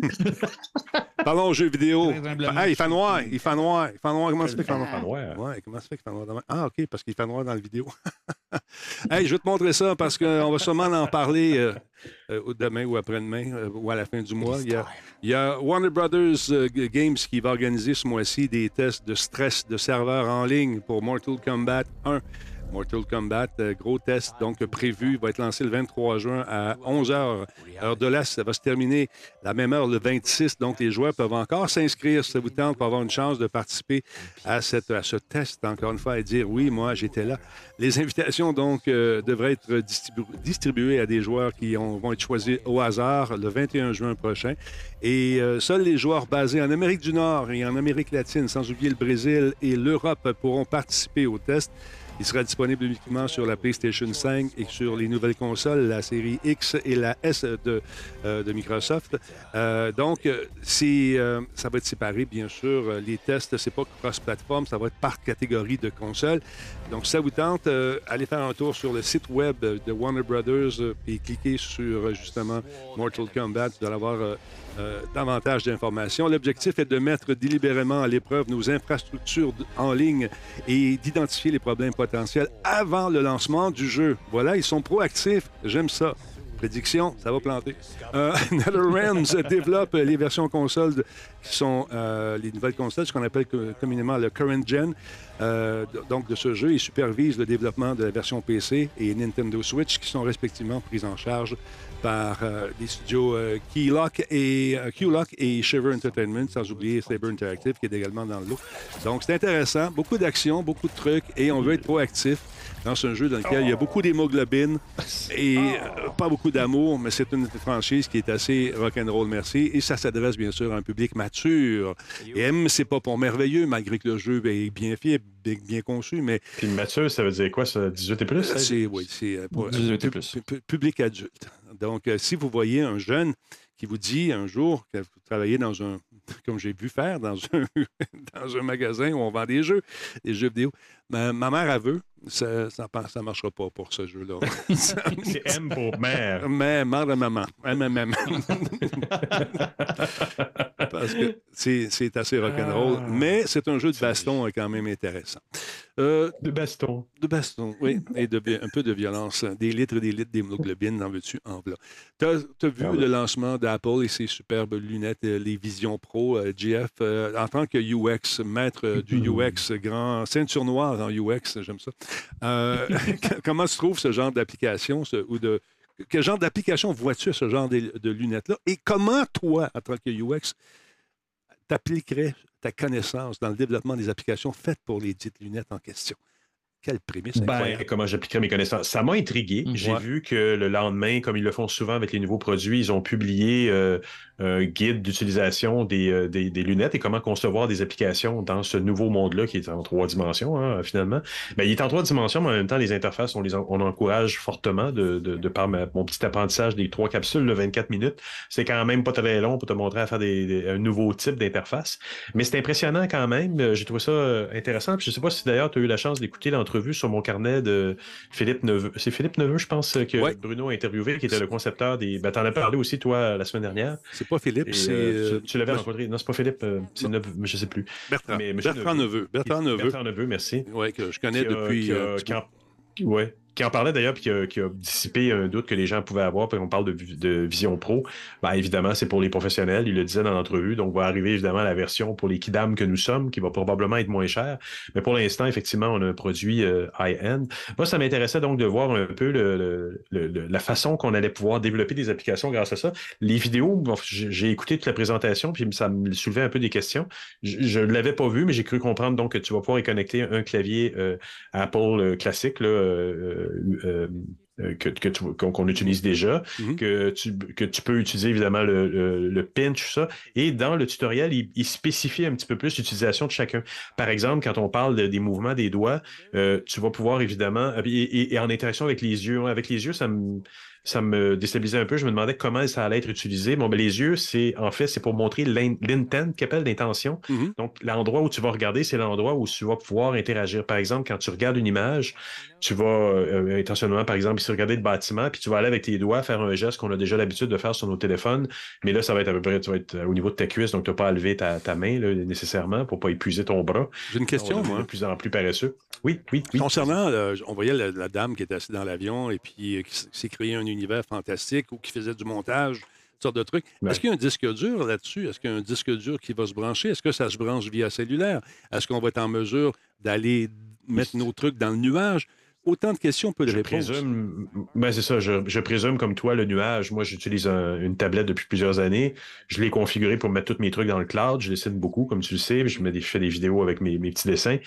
Parlons aux jeux vidéo. Ah, il fait noir. Il fait noir. Il fait noir. Comment ça fait qu'il fait noir? Ah, ouais. Comment ça fait qu'il fait noir demain? Ah, OK, parce qu'il fait noir dans la vidéo. hey, je vais te montrer ça parce qu'on va sûrement en parler euh, euh, demain ou après-demain euh, ou à la fin du mois. Il y a, il y a Warner Brothers euh, Games qui va organiser ce mois-ci des tests de stress de serveurs en ligne pour Mortal Kombat 1. Mortal Kombat, euh, gros test donc prévu, va être lancé le 23 juin à 11h, heure de l'Est. Ça va se terminer la même heure le 26. Donc, les joueurs peuvent encore s'inscrire si ça vous tente pour avoir une chance de participer à, cette, ce test, encore une fois, et dire oui, moi, j'étais là. Les invitations, donc, euh, devraient être distribu- distribuées à des joueurs qui ont- vont être choisis au hasard le 21 juin prochain. Et euh, seuls les joueurs basés en Amérique du Nord et en Amérique latine, sans oublier le Brésil et l'Europe, pourront participer au test. Il sera disponible uniquement sur la PlayStation 5 et sur les nouvelles consoles, la série X et la S de, euh, Microsoft. Euh, donc, euh, ça va être séparé, bien sûr. Les tests, c'est pas cross-platform, ça va être par catégorie de consoles. Donc, si ça vous tente, allez faire un tour sur le site web de Warner Brothers et cliquez sur, justement, Mortal Kombat. Vous allez avoir euh, davantage d'informations. L'objectif est de mettre délibérément à l'épreuve nos infrastructures en ligne et d'identifier les problèmes potentiels avant le lancement du jeu. Voilà, ils sont proactifs. J'aime ça. Prédiction, ça va planter. Euh, développe les versions consoles qui sont euh, les nouvelles consoles, ce qu'on appelle co- communément le current gen. euh, donc de ce jeu et supervise le développement de la version PC et Nintendo Switch qui sont respectivement prises en charge par euh, les studios euh, Keylock et euh, Qlock et Shiver Entertainment, sans oublier Saber Interactive qui est également dans le lot. Donc c'est intéressant, beaucoup d'action, beaucoup de trucs et on veut être proactif dans ce jeu dans lequel il y a beaucoup d'hémoglobine et euh, pas beaucoup d'amour, mais c'est une franchise qui est assez rock'n'roll, merci. Et ça s'adresse bien sûr à un public mature. Et M, c'est pas pour merveilleux, malgré que le jeu est bien fait, bien, conçu, mais Puis mature, ça veut dire quoi, ça? 18 et plus? c'est oui, c'est euh, pour 18 et plus. pu- pu- public adulte. Donc, euh, si vous voyez un jeune qui vous dit un jour que vous travaillez dans un, comme j'ai vu faire, dans un, dans un magasin où on vend des jeux, des jeux vidéo, ma, ma mère, elle veut, ça ne marchera pas pour ce jeu-là. C'est M pour mère. Mais mère de maman. MMM. Parce que c'est assez rock'n'roll. Ah. Mais c'est un jeu de baston quand même intéressant. Euh, De baston. de baston, oui. Et de, un peu de violence. Des litres et des litres d'hémoglobine, en veux-tu, en voilà. Tu as, vu Ah le lancement d'Apple et ses superbes lunettes, euh, les Vision Pro, GF, euh, en tant que UX, maître du UX, grand ceinture noire en UX, j'aime ça. Euh, comment se trouve ce genre d'application ou de quel genre d'application vois-tu ce genre de, de lunettes-là? Et comment, toi, en tant que UX, t'appliquerais ta connaissance dans le développement des applications faites pour les dites lunettes en question? Quelle prémisse Ben, comment j'appliquerai mes connaissances? Ça m'a intrigué. Mm. J'ai Ouais. vu que le lendemain, comme ils le font souvent avec les nouveaux produits, ils ont publié euh, un guide d'utilisation des, euh, des, des lunettes et comment concevoir des applications dans ce nouveau monde-là qui est en trois dimensions, hein, finalement. Ben, il est en trois dimensions, mais en même temps, les interfaces, on les en- on encourage fortement de, de, de par ma- mon petit apprentissage des trois capsules de 24 minutes. C'est quand même pas très long pour te montrer à faire des, des- un nouveau type d'interface. Mais c'est impressionnant quand même. J'ai trouvé ça euh, intéressant. Puis je sais pas si d'ailleurs tu as eu la chance d'écouter sur mon carnet de Philippe Neveu. C'est Philippe Neveu, je pense, que Ouais. Bruno a interviewé, qui était le concepteur des. Ben, t'en as parlé aussi, toi, la semaine dernière. C'est pas Philippe, c'est euh, euh, tu, tu l'avais monsieur rencontré. Non, c'est pas Philippe, euh, c'est. Neveu, mais je sais plus. Bertrand. mais monsieur Bertrand Neveu. Bertrand Neveu. Bertrand Neveu, merci. Oui, que je connais Qui a- depuis. qui a- euh, qui ouais, qui en parlait d'ailleurs, puis qui a, dissipé un doute que les gens pouvaient avoir, puis on parle de, vi- de Vision Pro. Ben, évidemment, c'est pour les professionnels, il le disait dans l'entrevue, donc va arriver évidemment la version pour les kidam que nous sommes, qui va probablement être moins chère. Mais pour l'instant, effectivement, on a un produit euh, high-end. Moi, ça m'intéressait donc de voir un peu le- la façon qu'on allait pouvoir développer des applications grâce à ça. Les vidéos, j'ai écouté toute la présentation, puis ça me soulevait un peu des questions. Je ne l'avais pas vu, mais j'ai cru comprendre donc que tu vas pouvoir y connecter un clavier euh, Apple euh, classique, là, euh, que, que tu- qu'on utilise déjà, Mhm. que, tu, que tu peux utiliser évidemment le, le, le pinch, tout ça. Et dans le tutoriel, il, il spécifie un petit peu plus l'utilisation de chacun. Par exemple, quand on parle de- des mouvements des doigts, euh, tu vas pouvoir évidemment, et, et- et en interaction avec les yeux, hein, avec les yeux, ça me, ça me déstabilisait un peu. Je me demandais comment ça allait être utilisé. Bon, ben, les yeux, c'est en fait, c'est pour montrer l'in- l'intent, qu'appelle l'intention. Mhm. Donc, l'endroit où tu vas regarder, c'est l'endroit où tu vas pouvoir interagir. Par exemple, quand tu regardes une image, tu vas euh, intentionnellement, par exemple, ici, regarder le bâtiment, puis tu vas aller avec tes doigts faire un geste qu'on a déjà l'habitude de faire sur nos téléphones. Mais là, ça va être à peu près, tu vas être euh, au niveau de ta cuisse, donc tu n'as pas à lever ta, ta main là, nécessairement pour pas épuiser ton bras. J'ai une question, On moi. De plus en plus paresseux. Oui, oui, oui. Concernant, euh, on voyait la, la dame qui était assise dans l'avion et puis euh, qui s'est créé un univers fantastique ou qui faisait du montage, toutes sortes de trucs. Ouais. Est-ce qu'il y a un disque dur là-dessus? Est-ce qu'il y a un disque dur qui va se brancher? Est-ce que ça se branche via cellulaire? Est-ce qu'on va être en mesure d'aller mettre nos trucs dans le nuage? Autant de questions, peu de Je réponses. présume, ben c'est ça, je, je présume comme toi le nuage. Moi, j'utilise un- une tablette depuis plusieurs années. Je l'ai configuré pour mettre tous mes trucs dans le cloud. Je dessine beaucoup, comme tu le sais. Je, mets des, je fais des vidéos avec mes, mes petits dessins.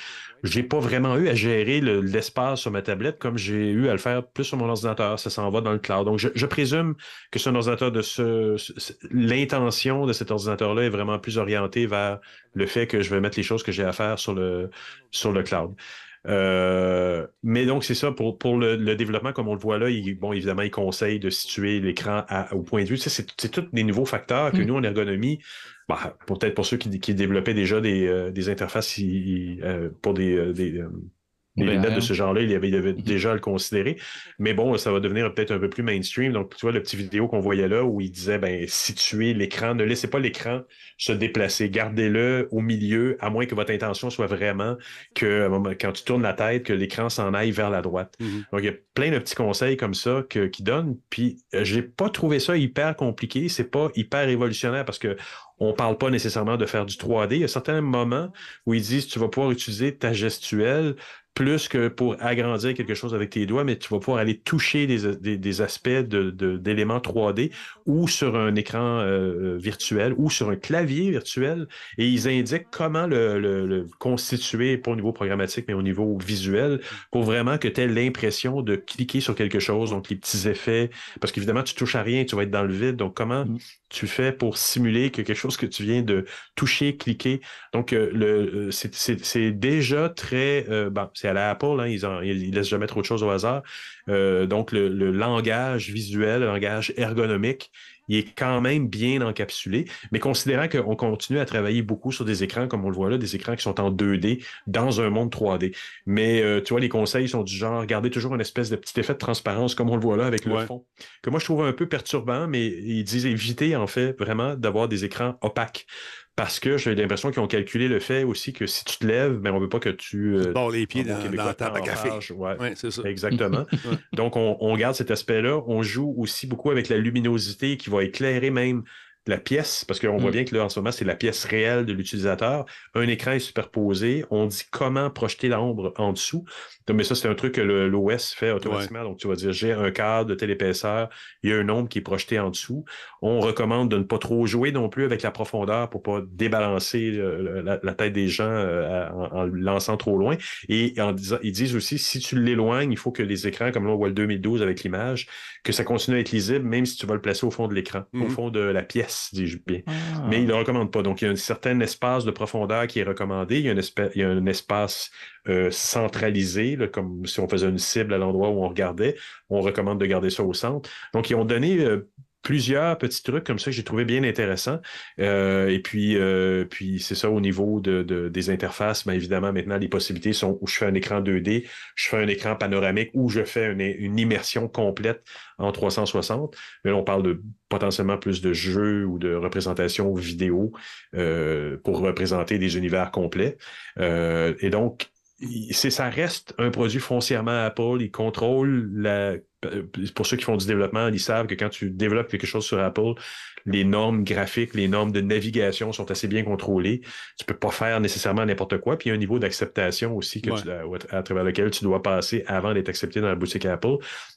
J'ai pas vraiment eu à gérer le- l'espace sur ma tablette comme j'ai eu à le faire plus sur mon ordinateur. Ça s'en va dans le cloud. Donc, je, je présume que c'est un ordinateur de ce, ce- ce- l'intention de cet ordinateur-là est vraiment plus orientée vers le fait que je vais mettre les choses que j'ai à faire sur le, sur le cloud. Euh, mais donc, c'est ça, pour, pour le, le développement, comme on le voit là, il, bon, évidemment, il conseille de situer l'écran au point de vue. Tu sais, c'est, c'est tous des nouveaux facteurs que Mm. nous, en ergonomie, bah, peut-être pour ceux qui, qui développaient déjà des, euh, des interfaces il- euh, pour des, euh, des, euh, des VR. lunettes de ce genre-là, il y avait, il avait déjà à le considérer. Mais bon, ça va devenir peut-être un peu plus mainstream. Donc, tu vois, le petit vidéo qu'on voyait là où il disait, ben, situer l'écran, ne laissez pas l'écran se déplacer. Gardez-le au milieu, à moins que votre intention soit vraiment que, quand tu tournes la tête, que l'écran s'en aille vers la droite. Mhm. Donc, il y a plein de petits conseils comme ça que, qui donnent. Puis, euh, j'ai pas trouvé ça hyper compliqué. C'est pas hyper révolutionnaire parce que on parle pas nécessairement de faire du 3D. Il y a certains moments où ils disent tu vas pouvoir utiliser ta gestuelle plus que pour agrandir quelque chose avec tes doigts, mais tu vas pouvoir aller toucher des, des- des aspects de- de- d'éléments 3D ou sur un écran euh, virtuel ou sur un clavier virtuel et ils indiquent comment le, le- le constituer, pas au niveau programmatique, mais au niveau visuel, pour vraiment que tu aies l'impression de cliquer sur quelque chose, donc les petits effets, parce qu'évidemment, tu touches à rien, tu vas être dans le vide, donc comment Mm. tu fais pour simuler que quelque chose que tu viens de toucher, cliquer? Donc, euh, le, euh, c'est- déjà très... euh, bon, c'est à la Apple, hein, ils, en, ils, ils laissent jamais trop de choses au hasard. Euh, donc, le, le langage visuel, le langage ergonomique, il est quand même bien encapsulé, mais considérant qu'on continue à travailler beaucoup sur des écrans, comme on le voit là, des écrans qui sont en 2D dans un monde 3D. Mais euh, tu vois, les conseils sont du genre, gardez toujours une espèce de petit effet de transparence, comme on le voit là avec le Ouais. fond, que moi je trouve un peu perturbant, mais ils disent éviter en fait vraiment d'avoir des écrans opaques. Parce que j'ai l'impression qu'ils ont calculé le fait aussi que si tu te lèves, ben, on veut pas que tu... Euh, les pieds dans, dans la table à café. ouais. Oui, c'est ça. Exactement. Ouais. Donc, on, on garde cet aspect-là. On joue aussi beaucoup avec la luminosité qui va éclairer même la pièce, parce qu'on voit Mm. bien que là, en ce moment, c'est la pièce réelle de l'utilisateur. Un écran est superposé. On dit comment projeter l'ombre en dessous. Donc, mais ça, c'est un truc que l'OS fait automatiquement. Donc, tu vas dire, j'ai un cadre de telle épaisseur, il y a un ombre qui est projeté en dessous. On recommande de ne pas trop jouer non plus avec la profondeur pour pas débalancer euh, la, la tête des gens euh, en, en lançant trop loin. Et en disant, ils disent aussi, si tu l'éloignes, il faut que les écrans, comme là, on voit le 2012 avec l'image, que ça continue à être lisible, même si tu vas le placer au fond de l'écran, au fond de la pièce, dis-je bien. Ah. Mais il ne le recommande pas. Donc, il y a un certain espace de profondeur qui est recommandé. Il y a un, espè- il y a un espace euh, centralisé, là, comme si on faisait une cible à l'endroit où on regardait. On recommande de garder ça au centre. Donc, ils ont donné euh, plusieurs petits trucs comme ça que j'ai trouvé bien intéressants. Euh, et puis, euh, puis c'est ça au niveau de, de- des interfaces. Bien évidemment, maintenant, les possibilités sont où je fais un écran 2D, je fais un écran panoramique ou je fais une, une immersion complète en 360. Mais là, on parle de potentiellement plus de jeux ou de représentations vidéo euh, pour représenter des univers complets. Euh, et donc, il- ça reste un produit foncièrement Apple. Ils contrôlent la. Pour ceux qui font du développement, ils savent que quand tu développes quelque chose sur Apple, les normes graphiques, les normes de navigation sont assez bien contrôlées. Tu peux pas faire nécessairement n'importe quoi. Puis il y a un niveau d'acceptation aussi que Ouais. tu dois- à travers lequel tu dois passer avant d'être accepté dans la boutique Apple.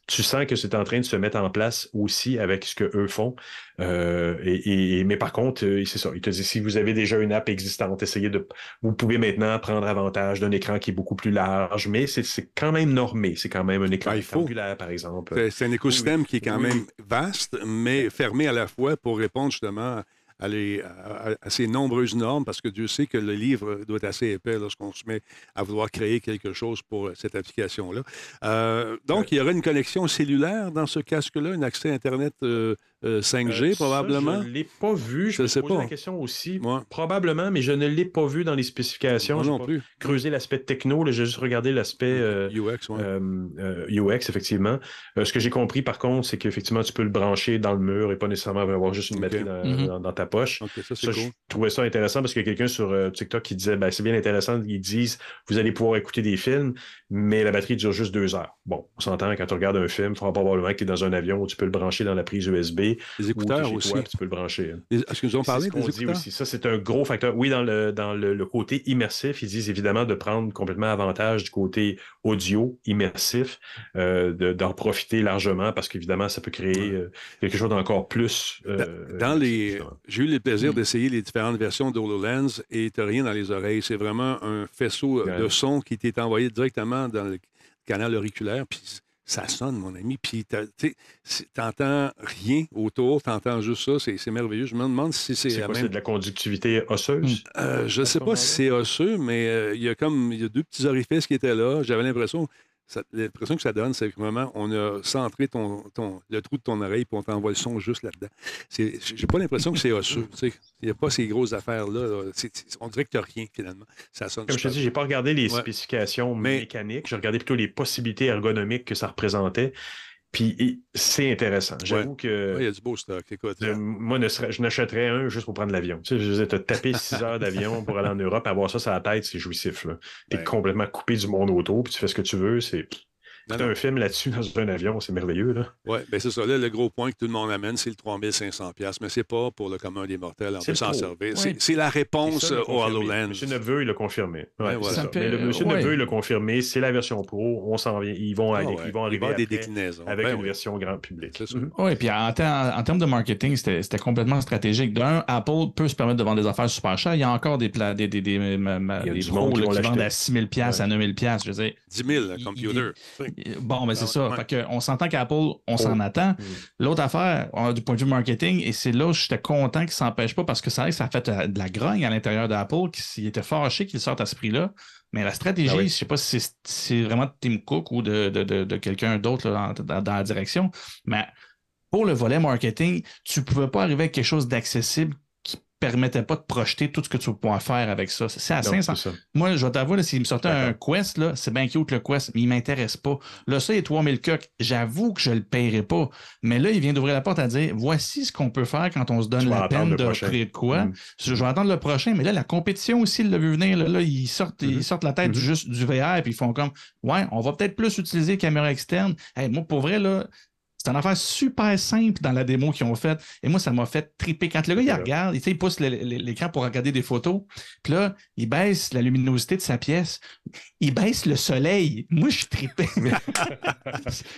Tu sens que c'est en train de se mettre en place aussi avec ce que eux font. Euh, et, et- mais par contre, euh, c'est ça. Il te dit si vous avez déjà une app existante, essayez de. Vous pouvez maintenant prendre avantage d'un écran qui est beaucoup plus large, mais c'est- quand même normé. C'est quand même un écran Ah, il faut. par exemple. C'est- un écosystème qui est quand oui. même vaste, mais fermé à la fois pour répondre justement à, les- à- ces nombreuses normes, parce que Dieu sait que le livre doit être assez épais lorsqu'on se met à vouloir créer quelque chose pour cette application-là. Euh, donc, il y aura une connexion cellulaire dans ce casque-là, un accès Internet euh, euh, 5G Euh, ça, probablement? je ne l'ai pas vu. Je, Je me sais posais pas. la question aussi. Probablement, mais je ne l'ai pas vu dans les spécifications. Moi J'ai non pas plus. creusé l'aspect techno. J'ai juste regardé l'aspect euh, UX, ouais. euh, euh, UX, effectivement. Euh, ce que j'ai compris, par contre, c'est qu'effectivement, tu peux le brancher dans le mur et pas nécessairement avoir juste une batterie dans, Mhm. dans- dans ta poche. OK, ça, cool. je trouvais ça intéressant parce qu'il y a quelqu'un sur euh, TikTok qui disait ben, c'est bien intéressant, ils disent vous allez pouvoir écouter des films, mais la batterie dure juste deux heures. Bon, on s'entend quand tu regardes un film, il faudra probablement que tu es dans un avion où tu peux le brancher dans la prise USB Les ou écouteurs chez aussi. toi, tu peux le brancher. hein. Est-ce C'est parlé ce qu'on des écouteurs? aussi. Ça, c'est un gros facteur. Oui, dans le, dans le, le côté immersif, ils disent évidemment de prendre complètement avantage du côté audio immersif, euh, de- d'en profiter largement parce qu'évidemment, ça peut créer euh, quelque chose d'encore plus. euh, Dans les, j'ai eu le plaisir Mm. d'essayer les différentes versions d'HoloLens et tu n'as rien dans les oreilles. C'est vraiment un faisceau Ouais. de son qui t'est envoyé directement dans le canal auriculaire. Puis ça sonne, mon ami. Puis tu n'entends rien autour, tu entends juste ça. C'est c'est merveilleux. Je me demande si c'est C'est même. de la conductivité osseuse? Euh, je ne sais pas si c'est osseux, mais euh, il y a comme il y a deux petits orifices qui étaient là. J'avais l'impression. L'impression que ça donne, c'est que vraiment, on a centré ton, ton- le trou de ton oreille puis on t'envoie le son juste là-dedans. J'ai pas l'impression que c'est osseux. Il n'y a pas ces grosses affaires-là. là. On dirait que tu n'as rien, finalement. Ça sonne Comme je te dis, j'ai pas regardé les Ouais. spécifications Mais- mécaniques, j'ai regardé plutôt les possibilités ergonomiques que ça représentait. Puis et c'est intéressant. J'avoue Ouais, que il y a du beau stock. Écoute, euh, moi, ne serais- je n'achèterais un juste pour prendre l'avion. Tu sais, je disais, te taper six heures d'avion pour aller en Europe, avoir ça sur la tête, c'est jouissif. T'es Ouais. complètement coupé du monde autour, puis tu fais ce que tu veux. C'est Non. un film là-dessus dans un avion, c'est merveilleux. Là. Oui, bien c'est ça. Là, le gros point que tout le monde amène, c'est le 3500 mais c'est pas pour le commun des mortels. On C'est peut s'en servir. Ouais. C'est- C'est la réponse ça, il l'a au. HoloLens. Monsieur Neveu, il l'a confirmé. Ouais, c'est ça. Ça Mais le Monsieur ouais. Neveu, il l'a confirmé. C'est la version pro. On s'en vient. Ils vont, Ah aller, ouais. ils vont Il arriver avoir des déclinaisons. avec Ben une oui. version grand public. C'est ça. Mhm. Oui, puis en, ter- en termes de marketing, c'était c'était complètement stratégique. D'un, Apple peut se permettre de vendre des affaires super chères. Il y a encore des, pla- des, des, des, Il des pros qui vendent à 6 000 piastres, à 9 000 piastres. Je veux dire, 10 000, le Il- computer. Bon, ben c'est Ah, ça. ouais. Fait que on s'entend qu'Apple, on s'en attend. Mm. L'autre affaire, du point de vue marketing, et c'est là où j'étais content qu'il s'empêche pas parce que ça, ça a fait euh, de la grogne à l'intérieur d'Apple, qui était fâché qu'il sorte à ce prix-là. Mais la stratégie, Ah oui. je sais pas si c'est- vraiment de Tim Cook ou de, de, de, de quelqu'un d'autre dans, dans- dans la direction, mais pour le volet marketing, tu pouvais pas arriver avec quelque chose d'accessible permettait pas de projeter tout ce que tu vas pouvoir faire avec ça. C'est à Non, 500. c'est ça. Moi, je vais t'avouer, s'il me sortait un. Quest, là, c'est bien cute le Quest, mais il m'intéresse pas. Là, ça, il est 3000 coques. J'avoue que je le paierai pas. Mais là, il vient d'ouvrir la porte à dire voici ce qu'on peut faire quand on se donne Tu la peine de créer quoi. Mhm. Je vais attendre le prochain, mais là, la compétition aussi, il l'a vu venir. Là, Là, ils, sortent, ils sortent la tête Mhm. juste du VR, puis ils font comme Ouais, on va peut-être plus utiliser externes. Hey, moi, pour vrai, là. C'est une affaire super simple dans la démo qu'ils ont faite. Et moi, ça m'a fait triper. Quand le gars, il regarde, sais, il pousse l'écran pour regarder des photos. Puis là, il baisse la luminosité de sa pièce. Il baisse le soleil. Moi, je suis trippé.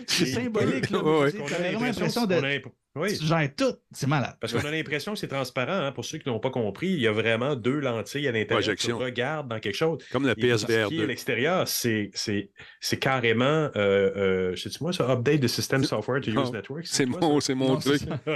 c'est symbolique. Là. On sais, a l'impression de. a Oui. Tu gères tout. C'est malade. Parce qu'on a l'impression que c'est transparent. hein, Pour ceux qui n'ont pas compris, il y a vraiment deux lentilles à l'intérieur. Projection. Tu regardes dans quelque chose. Comme le Et PSVR à 2. l'extérieur, c'est, c'est, c'est carrément, euh, euh, sais-tu moi, ça, update the system software to use network. C'est mon, mon Non, truc.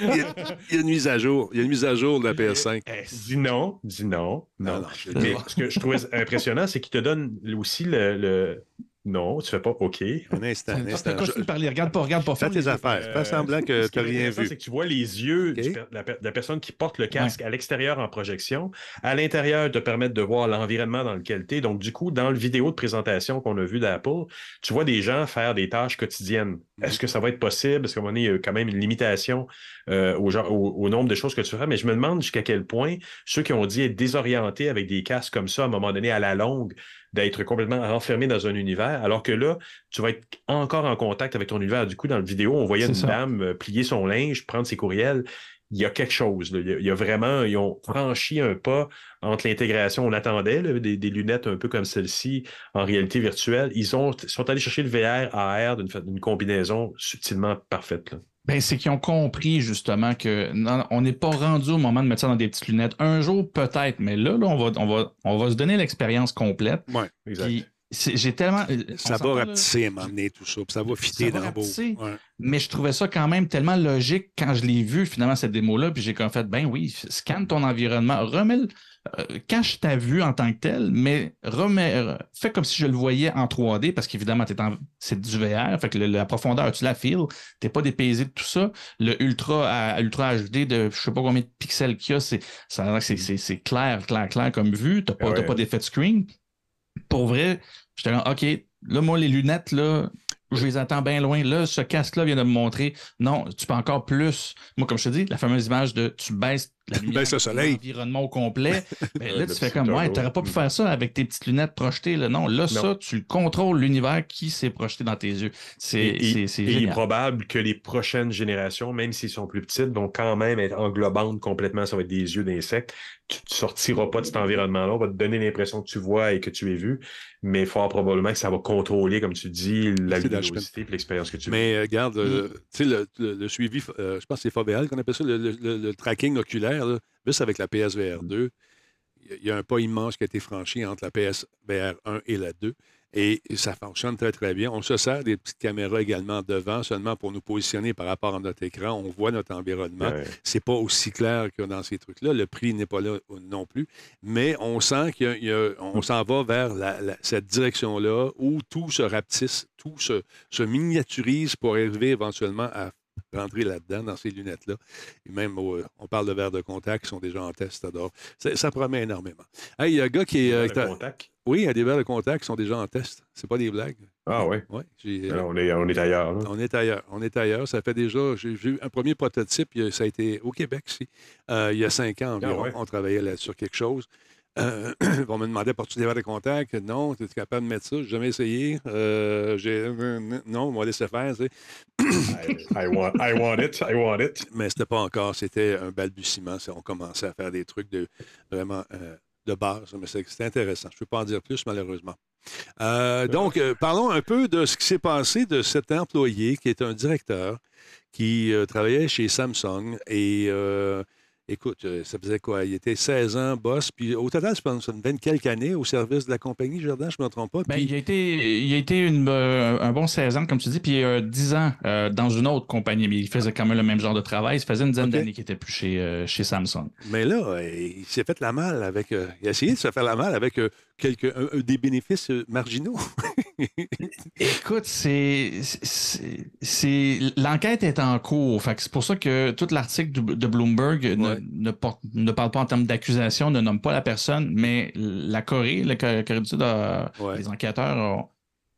Il y, a, il y a une mise à jour. Il y a une mise à jour de la PS5. Eh, dis non, dis non, non. Non, non, je- Mais ce que je trouvais impressionnant, c'est qu'il te donne aussi le, le- non, tu fais pas OK. Un instant, un instant. tu parles, regarde pas, regarde pas. Fais tes affaires. Euh, Fais semblant que ce tu n'as rien vu. C'est que tu vois les yeux OK. du per- de la, per- de la personne qui porte le casque à l'extérieur en projection. À l'intérieur, te permettre de voir l'environnement dans lequel tu es. Donc, du coup, dans le vidéo de présentation qu'on a vu d'Apple, tu vois des gens faire des tâches quotidiennes. Mhm. Est-ce que ça va être possible? Parce qu'à un moment donné, il y a quand même une limitation euh, au, genre- au- au nombre de choses que tu fais? Mais je me demande jusqu'à quel point ceux qui ont dit être désorientés avec des casques comme ça, à un moment donné, à la longue, d'être complètement enfermé dans un univers, alors que là, tu vas être encore en contact avec ton univers. Du coup, dans la vidéo, on voyait une ça. dame euh, plier son linge, prendre ses courriels. il y a quelque chose. là. Il, y a, il y a vraiment, ils ont franchi un pas entre l'intégration. On attendait là, des, des lunettes un peu comme celle-ci en réalité virtuelle. Ils ont, sont allés chercher le VR AR d'une combinaison subtilement parfaite. là. Ben, c'est qu'ils ont compris justement que non, on n'est pas rendu au moment de mettre ça dans des petites lunettes. Un jour, peut-être, mais là, là on, va, on, va, on va se donner l'expérience complète. Ouais. Exact. Puis, j'ai tellement. euh, Ça va rapetisser donné, tout ça. Puis ça va fitter dans beau. Ouais. Mais je trouvais ça quand même tellement logique quand je l'ai vu, finalement, cette démo-là. Puis j'ai comme fait, ben oui, scanne ton environnement, remets le- euh, cache ta vue en tant que telle, mais remets, euh, fais comme si je le voyais en 3D, parce qu'évidemment, t'es en- c'est du VR, fait que le- la profondeur, tu la files, t'es pas dépaysé de tout ça. Le ultra à, ultra HD de je sais pas combien de pixels qu'il y a, c'est, c'est clair, clair, clair comme vue. T'as pas, Ouais. t'as pas d'effet de screen. Pour vrai, j'étais là, OK, là, moi, les lunettes, là, je les attends bien loin. Là, ce casque-là vient de me montrer, non, tu peux encore plus. Moi, comme je te dis, la fameuse image de tu baisses la lumière, soleil. l'environnement au complet. Ben, là, tu fais comme, ouais, t'aurais pas pu Mm. faire ça avec tes petites lunettes projetées. Là. Non, là, ça, tu le contrôles l'univers qui s'est projeté dans tes yeux. C'est, Et- c'est Et il est probable que les prochaines générations, même s'ils sont plus petites, vont quand même être englobantes complètement. Ça va être des yeux d'insectes. Tu ne sortiras pas de cet environnement-là. On va te donner l'impression que tu vois et que tu es vu, mais fort probablement que ça va contrôler, comme tu dis, la luminosité et l'expérience que tu veux. Mais euh, regarde, euh, Mm. tu sais, le, le- le suivi, euh, je pense que c'est Foveal qu'on appelle ça, le, le- le- le tracking oculaire, là, juste avec la PSVR 2, il y a- un pas immense qui a été franchi entre la PSVR 1 et la 2. Et ça fonctionne très, très bien. On se sert des petites caméras également devant, seulement pour nous positionner par rapport à notre écran. On voit notre environnement. Ouais. C'est pas aussi clair que dans ces trucs-là. Le prix n'est pas là non plus. Mais on sent qu'on Mm. s'en va vers la- la- cette direction-là où tout se rapetisse, tout se, se miniaturise pour arriver éventuellement à rentrer là-dedans, dans ces lunettes-là. Et même, au- on parle de verres de contact qui sont déjà en test, adore. Ça, promet énormément. Hey, il y a un gars qui est... euh, t'as- contact. oui, il y a des verres de contact qui sont déjà en test. C'est pas des blagues. Ah oui. Oui, j'ai... On est, on est ailleurs. là. On est ailleurs. On est ailleurs. Ça fait déjà. J'ai eu un premier prototype. Ça a été au Québec, euh, il y a cinq ans environ. Ah ouais? On travaillait là sur quelque chose. Euh, on me demandait pour tu des verres de contact? Non, tu es capable de mettre ça? J'ai jamais essayé. Euh, j'ai- non, on m'a laissé faire. tu sais. I, I want, I want it. I want it. Mais c'était pas encore. C'était un balbutiement. On commençait à faire des trucs de vraiment euh, de base. Mais c'est- c'était intéressant. Je ne peux pas en dire plus, malheureusement. Euh, donc, euh, parlons un peu de ce qui s'est passé de cet employé qui est un directeur qui euh, travaillait chez Samsung et euh, écoute, euh, ça faisait quoi? Il était 16 ans boss, puis au total, je pense une 20 quelques années au service de la compagnie Jardin, je ne me trompe pas. Puis- il a été, il a été une, euh, un bon 16 ans, comme tu dis, puis euh, 10 ans euh, dans une autre compagnie, mais il faisait quand même le même genre de travail. Ça faisait une dizaine d'années qu'il était plus chez, chez Samsung. Mais là, il s'est fait la malle avec. il a essayé de se faire la malle avec quelques, un- des bénéfices euh, marginaux. Écoute, c'est, l'enquête est en cours. Fait c'est pour ça que tout l'article de, de Bloomberg ne, Ouais. ne, porte- ne parle pas en termes d'accusation, ne nomme pas la personne, mais la Corée, la Corée Corée du Sud, a- Ouais. les enquêteurs ont-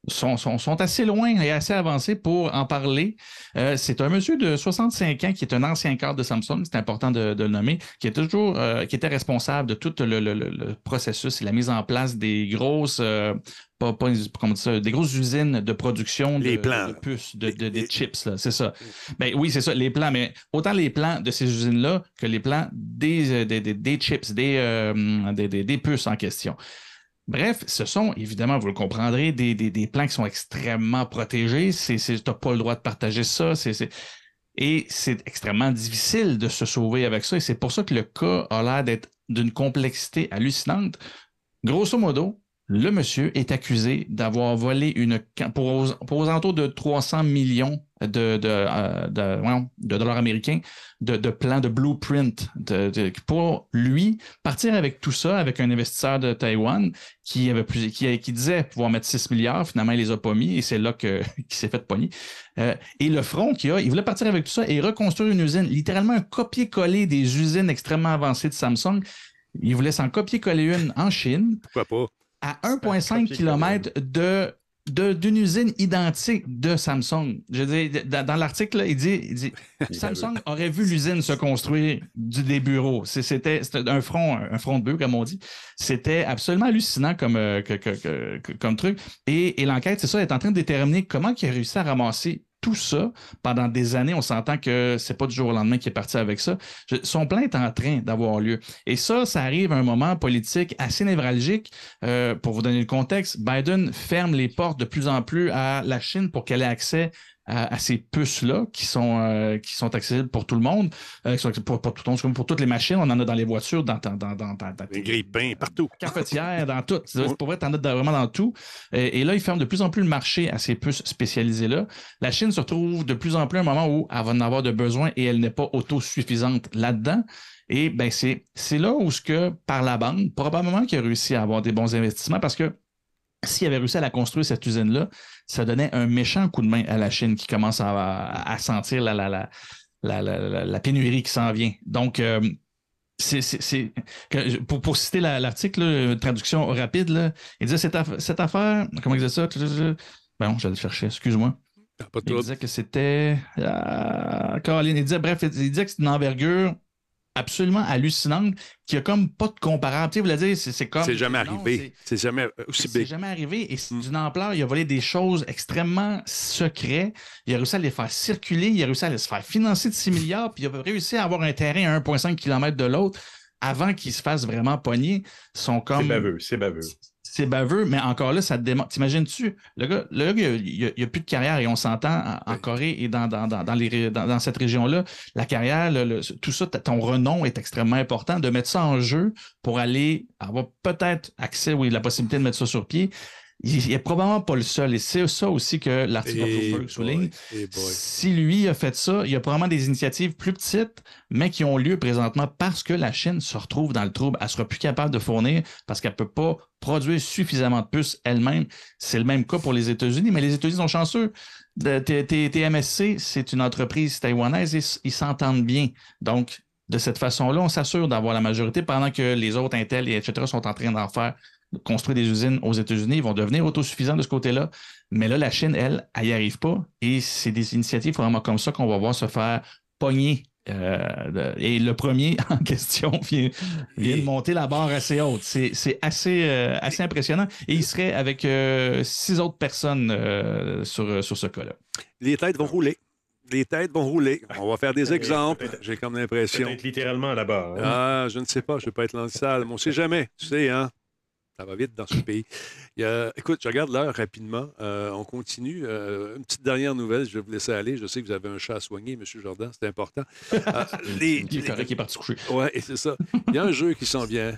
sont, sont, sont assez loin et assez avancés pour en parler. Euh, c'est un monsieur de 65 ans qui est un ancien cadre de Samsung, c'est important de, de le nommer, qui est toujours euh, qui était responsable de tout le, le- le- le processus et la mise en place des grosses euh, pas, pas- comment dire ça, des grosses usines de production de, Les plans, de puces, de, des chips, c'est ça. Ben oui, c'est ça, les plans, mais autant les plans de ces usines-là que les plans des, des, des- des chips, des, des, des- des puces en question. Bref, ce sont, évidemment, vous le comprendrez, des, plans qui sont extrêmement protégés. Tu n'as pas le droit de partager ça. Et c'est extrêmement difficile de se sauver avec ça. Et c'est pour ça que le cas a l'air d'être d'une complexité hallucinante. Grosso modo, le monsieur est accusé d'avoir volé une pour aux, pour de 300 millions de, de, euh, de, voyons, de dollars américains de, de plans de blueprint pour lui partir avec tout ça avec un investisseur de Taïwan qui avait plus, qui, qui disait pouvoir mettre 6 milliards. Finalement il les a pas mis et c'est là qu'il s'est fait pogner. Euh, et le front qu'il a il voulait partir avec tout ça et reconstruire une usine littéralement un copier-coller des usines extrêmement avancées de Samsung. Il voulait s'en copier-coller une en Chine Pourquoi pas? à 1,5 km de- d'une usine identique de Samsung. Je veux dire, dans, dans l'article, il dit, il dit Samsung aurait vu l'usine se construire du, des bureaux. C'était c'était un front, un front de bœuf, comme on dit. C'était absolument hallucinant comme, euh, que- que- que- que- comme truc. Et, et l'enquête, c'est ça, est en train de déterminer comment il a réussi à ramasser tout ça pendant des années. On s'entend que c'est pas du jour au lendemain qu'il est parti avec ça. Son plan est en train d'avoir lieu. Et ça, ça arrive à un moment politique assez névralgique. Euh, pour vous donner le contexte, Biden ferme les portes de plus en plus à la Chine pour qu'elle ait accès à, à ces puces-là qui sont, euh, qui sont accessibles pour tout le monde, euh, qui sont pour, pour tout le monde, comme pour toutes les machines. On en a dans les voitures, dans, dans, dans, dans, dans- Des grippins partout. cafetière, dans tout. Pour vrai, t'en as vraiment dans tout. Et, et là, ils ferment de plus en plus le marché à ces puces spécialisées-là. La Chine se retrouve de plus en plus à un moment où elle va en avoir de besoin et elle n'est pas autosuffisante là-dedans. Et ben c'est c'est là où ce que, par la bande, probablement qu'il a réussi à avoir des bons investissements parce que s'il avait réussi à la construire, cette usine-là, ça donnait un méchant coup de main à la Chine qui commence à, à- à sentir la, la, la, la, la- la- la pénurie qui s'en vient. Donc, euh, c'est, pour, pour citer la- l'article, traduction rapide, là, il disait cette, aff- cette affaire, comment il disait ça? Ben non, je vais le chercher, excuse-moi. Il disait que c'était. Ah, Caroline, il disait, bref, il disait que c'est une envergure absolument hallucinante qui a comme pas de comparable. Tu sais, vous l'avez dit, c'est, c'est comme. C'est jamais non, arrivé. C'est jamais c'est- aussi c'est jamais arrivé et c'est Mm. d'une ampleur. Il a volé des choses extrêmement secrètes. Il a réussi à les faire circuler. Il a réussi à les se faire financer de 6 milliards. Puis il a réussi à avoir un terrain à 1,5 km de l'autre avant qu'il se fasse vraiment pogner. Sont C'est comme. baveux, c'est baveux. C'est baveux, mais encore là, ça te démontre. T'imagines-tu? Le gars, le gars, il n'y a, plus de carrière et on s'entend en. Corée et dans, dans, dans, dans les, ré- dans, dans cette région-là, la carrière, le- le- tout ça, ton renom est extrêmement important. De mettre ça en jeu pour aller avoir peut-être accès, oui, la possibilité de mettre ça sur pied, il n'est probablement pas le seul. Et c'est ça aussi que l'article Bloomberg souligne. boy. Si lui a fait ça, il y a probablement des initiatives plus petites, mais qui ont lieu présentement parce que la Chine se retrouve dans le trouble. Elle ne sera plus capable de fournir parce qu'elle ne peut pas produire suffisamment de puces elle-même. C'est le même cas pour les États-Unis, mais les États-Unis sont chanceux. TMSC, c'est une entreprise taïwanaise et ils s'entendent bien. Donc, de cette façon-là, on s'assure d'avoir la majorité pendant que les autres Intel et etc. sont en train d'en faire, construire des usines aux États-Unis. Ils vont devenir autosuffisants de ce côté-là. Mais là, la Chine, elle, elle n'y arrive pas. Et c'est des initiatives vraiment comme ça qu'on va voir se faire pogner. Euh, et le premier en question vient, vient de monter la barre assez haute. C'est c'est assez, euh, assez impressionnant. Et il serait avec euh, six autres personnes euh, sur, sur ce cas-là. Les têtes vont rouler. Les têtes vont rouler. On va faire des exemples. peut-être- J'ai comme l'impression. Peut-être littéralement là-bas. hein. Ah, je ne sais pas, je ne vais pas être dans le salle, mais on ne sait jamais. Tu sais, hein? Ça va vite dans ce pays. Il y a- écoute, je regarde l'heure rapidement. Euh, on continue. Euh, une petite dernière nouvelle, je vais vous laisser aller. Je sais que vous avez un chat à soigner, M. Jordan, c'est important. Euh, les- Il est parti coucher. Et c'est ça. Il y a un jeu qui s'en vient.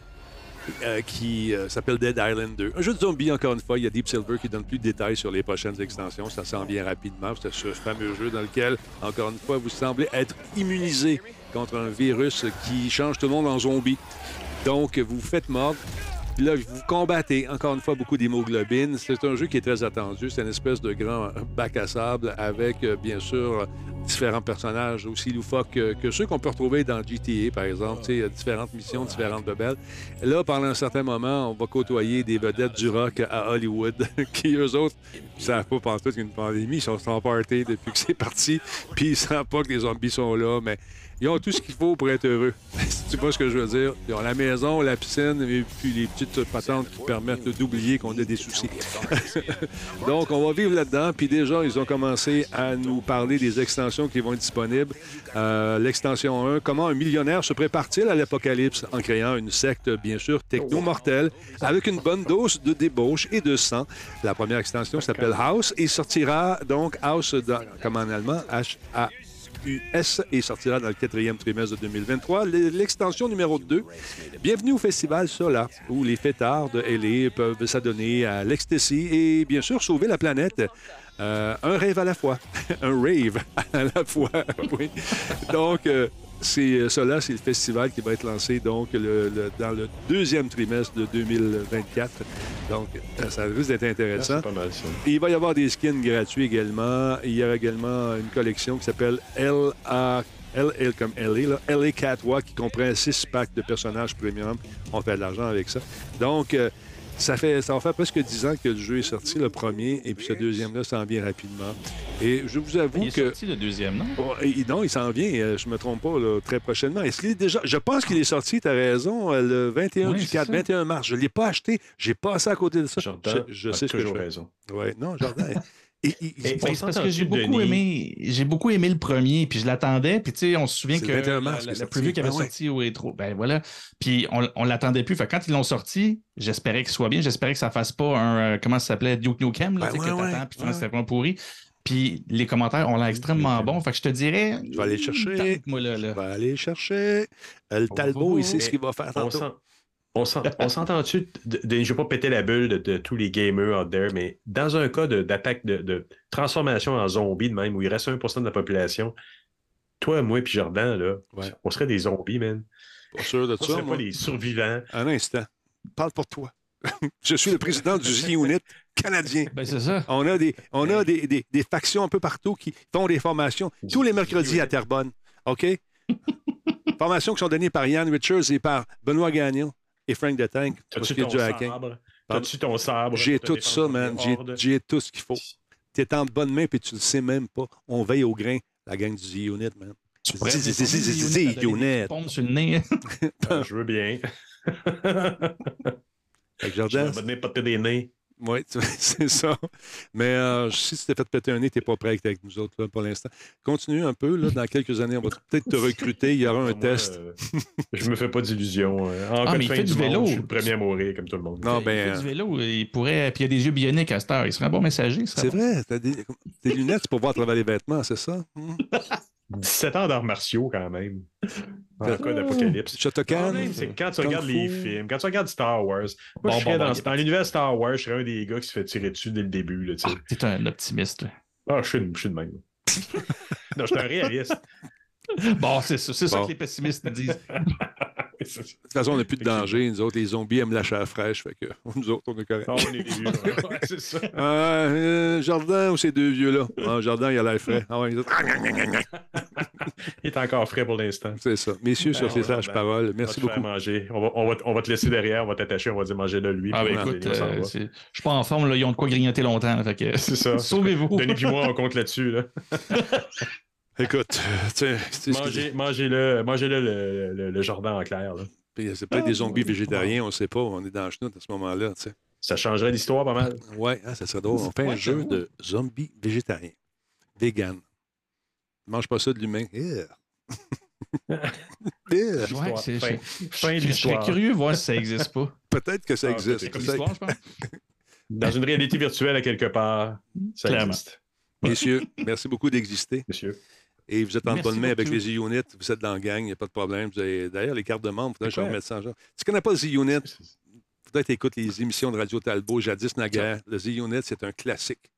euh, qui euh, s'appelle Dead Island 2. Un jeu de zombies, encore une fois. Il y a Deep Silver qui donne plus de détails sur les prochaines extensions. Ça s'en vient rapidement. C'est ce fameux jeu dans lequel, encore une fois, vous semblez être immunisé contre un virus qui change tout le monde en zombie. Donc, vous vous faites mordre. Là, vous combattez encore une fois beaucoup d'hémoglobine. C'est un jeu qui est très attendu. C'est une espèce de grand bac à sable avec, euh, bien sûr, différents personnages aussi loufoques que, ceux qu'on peut retrouver dans GTA, par exemple. Il y a différentes missions, différentes bebelles. Là, pendant un certain moment, on va côtoyer des vedettes du rock à Hollywood qui, eux autres, ne savent pas pendant toute une pandémie. Ils sont en depuis que c'est parti. Puis ils ne savent pas que les zombies sont là. Mais ils ont tout ce qu'il faut pour être heureux. tu vois ce que je veux dire? Ils ont la maison, la piscine et puis les petites patentes qui permettent d'oublier qu'on a des soucis. Donc, on va vivre là-dedans. Puis déjà, ils ont commencé à nous parler des extensions qui vont être disponibles. Euh, L'extension 1, comment un millionnaire se prépare-t-il à l'apocalypse? En créant une secte, bien sûr, techno-mortelle, avec une bonne dose de débauche et de sang. La première extension s'appelle House et sortira donc House, comme en allemand, H-A. US et sortira dans le quatrième trimestre de 2023. L- L'extension numéro 2, bienvenue au festival Sola, où les fêtards de LA peuvent s'adonner à l'ecstasy et bien sûr sauver la planète. Euh, un rêve à la fois, un rave à la fois, oui. Donc, euh, c'est Sola, c'est le festival qui va être lancé donc le- le- dans le deuxième trimestre de 2024. Donc, euh, ça risque d'être Ah, intéressant. C'est pas mal ça. Et il va y avoir des skins gratuits également. Il y aura également une collection qui s'appelle LA. Comme LA, là. LA Catwalk, qui comprend six packs de personnages premium. On fait de l'argent avec ça. Donc, euh, ça, fait, ça va faire presque 10 ans que le jeu est sorti, le premier, et puis ce deuxième-là s'en vient rapidement. Et je vous avoue Il est que. sorti le deuxième, non? Oh, et- non, il s'en vient, euh, je me trompe pas, là, très prochainement. Est-ce qu'il est déjà. Je pense qu'il est sorti, tu as raison, euh, le 21 Oui, du c'est 4, ça. 21 mars. Je ne l'ai pas acheté. J'ai passé à côté de ça. Jordan je, je a sais ce que je raison. Oui, non, Jordan. Et- et- Et- Ben, On c'est parce que j'ai beaucoup Denis. aimé j'ai beaucoup aimé le premier puis je l'attendais puis tu sais on se souvient C'est que le 21 la, la- preview qui avait Ben ouais. sorti au rétro ben voilà puis on, on l'attendait plus fait quand ils l'ont sorti j'espérais qu'il soit bien j'espérais que ça fasse pas un euh, comment ça s'appelait Duke Nukem là Ben ouais, que t'attends puis finalement, c'était vraiment pourri puis les commentaires ont l'air extrêmement bons fait que je te dirais Je vais aller chercher. moi là, Je vais aller chercher. Euh, Le Talbot, il sait ce qu'il va faire tantôt. On s'en- on s'entend-tu, je ne vais pas péter la bulle de, de tous les gamers out there, mais dans un cas d'attaque, de, de transformation en zombie de même, où il reste 1% de la population, toi, moi puis Jordan, là, Ouais. on serait des zombies, man. Pas sûr de On ça, serait moi. pas des survivants. Un instant. Parle pour toi. Je suis le président du Z-Unit canadien. ben c'est ça On a, des, on a des, des- des factions un peu partout qui font des formations tous les mercredis à Terrebonne. OK? Formations qui sont données par Ian Richards et par Benoît Gagnon et Frank de Tank. Parce As-tu qu'il y a ton du hacking. sabre? Pardon? As-tu ton sabre? J'ai tout ça, man. J'ai- tout ce qu'il faut. Tu es en bonne main puis tu le sais même pas. On veille au grain, la gang du Z-Unit, man. tu pourrais Z- Z- Z- Z- Z- descendre des Z- units, unit. pompe sur le nez Ah, je veux bien. Fait que Je Jordan, vais donner pas de des nez. Oui, c'est ça. Mais euh, si tu t'es fait péter un nez, tu n'es pas prêt avec nous autres là, pour l'instant. Continue un peu. Là, dans quelques années, on va peut-être te recruter. Il y aura un Moi, test. euh, je me fais pas d'illusions. euh. En Ah, mais il fin fait du monde, vélo. Je suis le premier à mourir, comme tout le monde. Non, il ben, fait euh, du vélo il pourrait puis il y a des yeux bioniques à cette heure il serait un bon messager C'est bon. vrai, tu as des, des lunettes pour voir à travers les vêtements, c'est ça? Hmm. 17 ans d'arts martiaux, quand même. En cas d'apocalypse. Le Shotokan? c'est que quand tu Kung regardes les films, quand tu regardes Star Wars, moi, Bon, je serais bon, bon, dans, dans l'univers Star Wars, je serais un des gars qui se fait tirer dessus dès le début. Là. Ah, t'es un optimiste là. Ah, je suis, je suis de même. non, je suis un réaliste. Bon, c'est ça, c'est ça que les pessimistes disent. De toute façon, on n'a plus de danger. Nous autres, les zombies aiment la chair fraîche. Fait que nous autres, on est correct. Non, on est des vieux. ouais, c'est ça. Ah, euh, Jardin ou ces deux vieux-là? Ah, Jardin, il a l'air frais. Ah, ouais, Il est encore frais pour l'instant. c'est ça. Messieurs, sur Ben, ces on va- sages paroles, merci on va te faire beaucoup. manger. On va, on, va, on va te laisser derrière, on va t'attacher, on va dire manger là lui. Ah, ben écoute, euh, je suis pas en forme, là, ils ont de quoi grignoter longtemps. Fait que, C'est ça. Sauvez-vous. Denis puis moi, on compte là-dessus. Là. Écoute, Mangez, mangez-le, mangez-le le, le, le jardin en clair. Là. Puis C'est peut-être des zombies végétariens, on ne sait pas. On est dans le chenoute à ce moment-là. tu sais. Ça changerait l'histoire pas mal. Ouais, hein, ça serait drôle. On fait un jeu de zombies végétariens. Vegan. Mange pas ça de l'humain. Yeah. Yeah. Ouais, Histoire. c'est- fin, je- fin de je serais curieux de voir si ça existe pas. Peut-être que ça Ah, existe. c'est Comme Ça- histoire, je pense. Dans une réalité virtuelle à quelque part, ça Clairement. existe, Messieurs, merci beaucoup d'exister. monsieur. Et vous êtes en bonne main avec les E-Units. Vous êtes dans la gang, il n'y a pas de problème. Avez- D'ailleurs, les cartes de membres, il faudrait que je remette ça en genre. Tu connais pas le Z-Unit? Faudrait que tu écoutes les émissions de Radio Talbot, jadis naguère. Le Z-Unit, c'est un classique.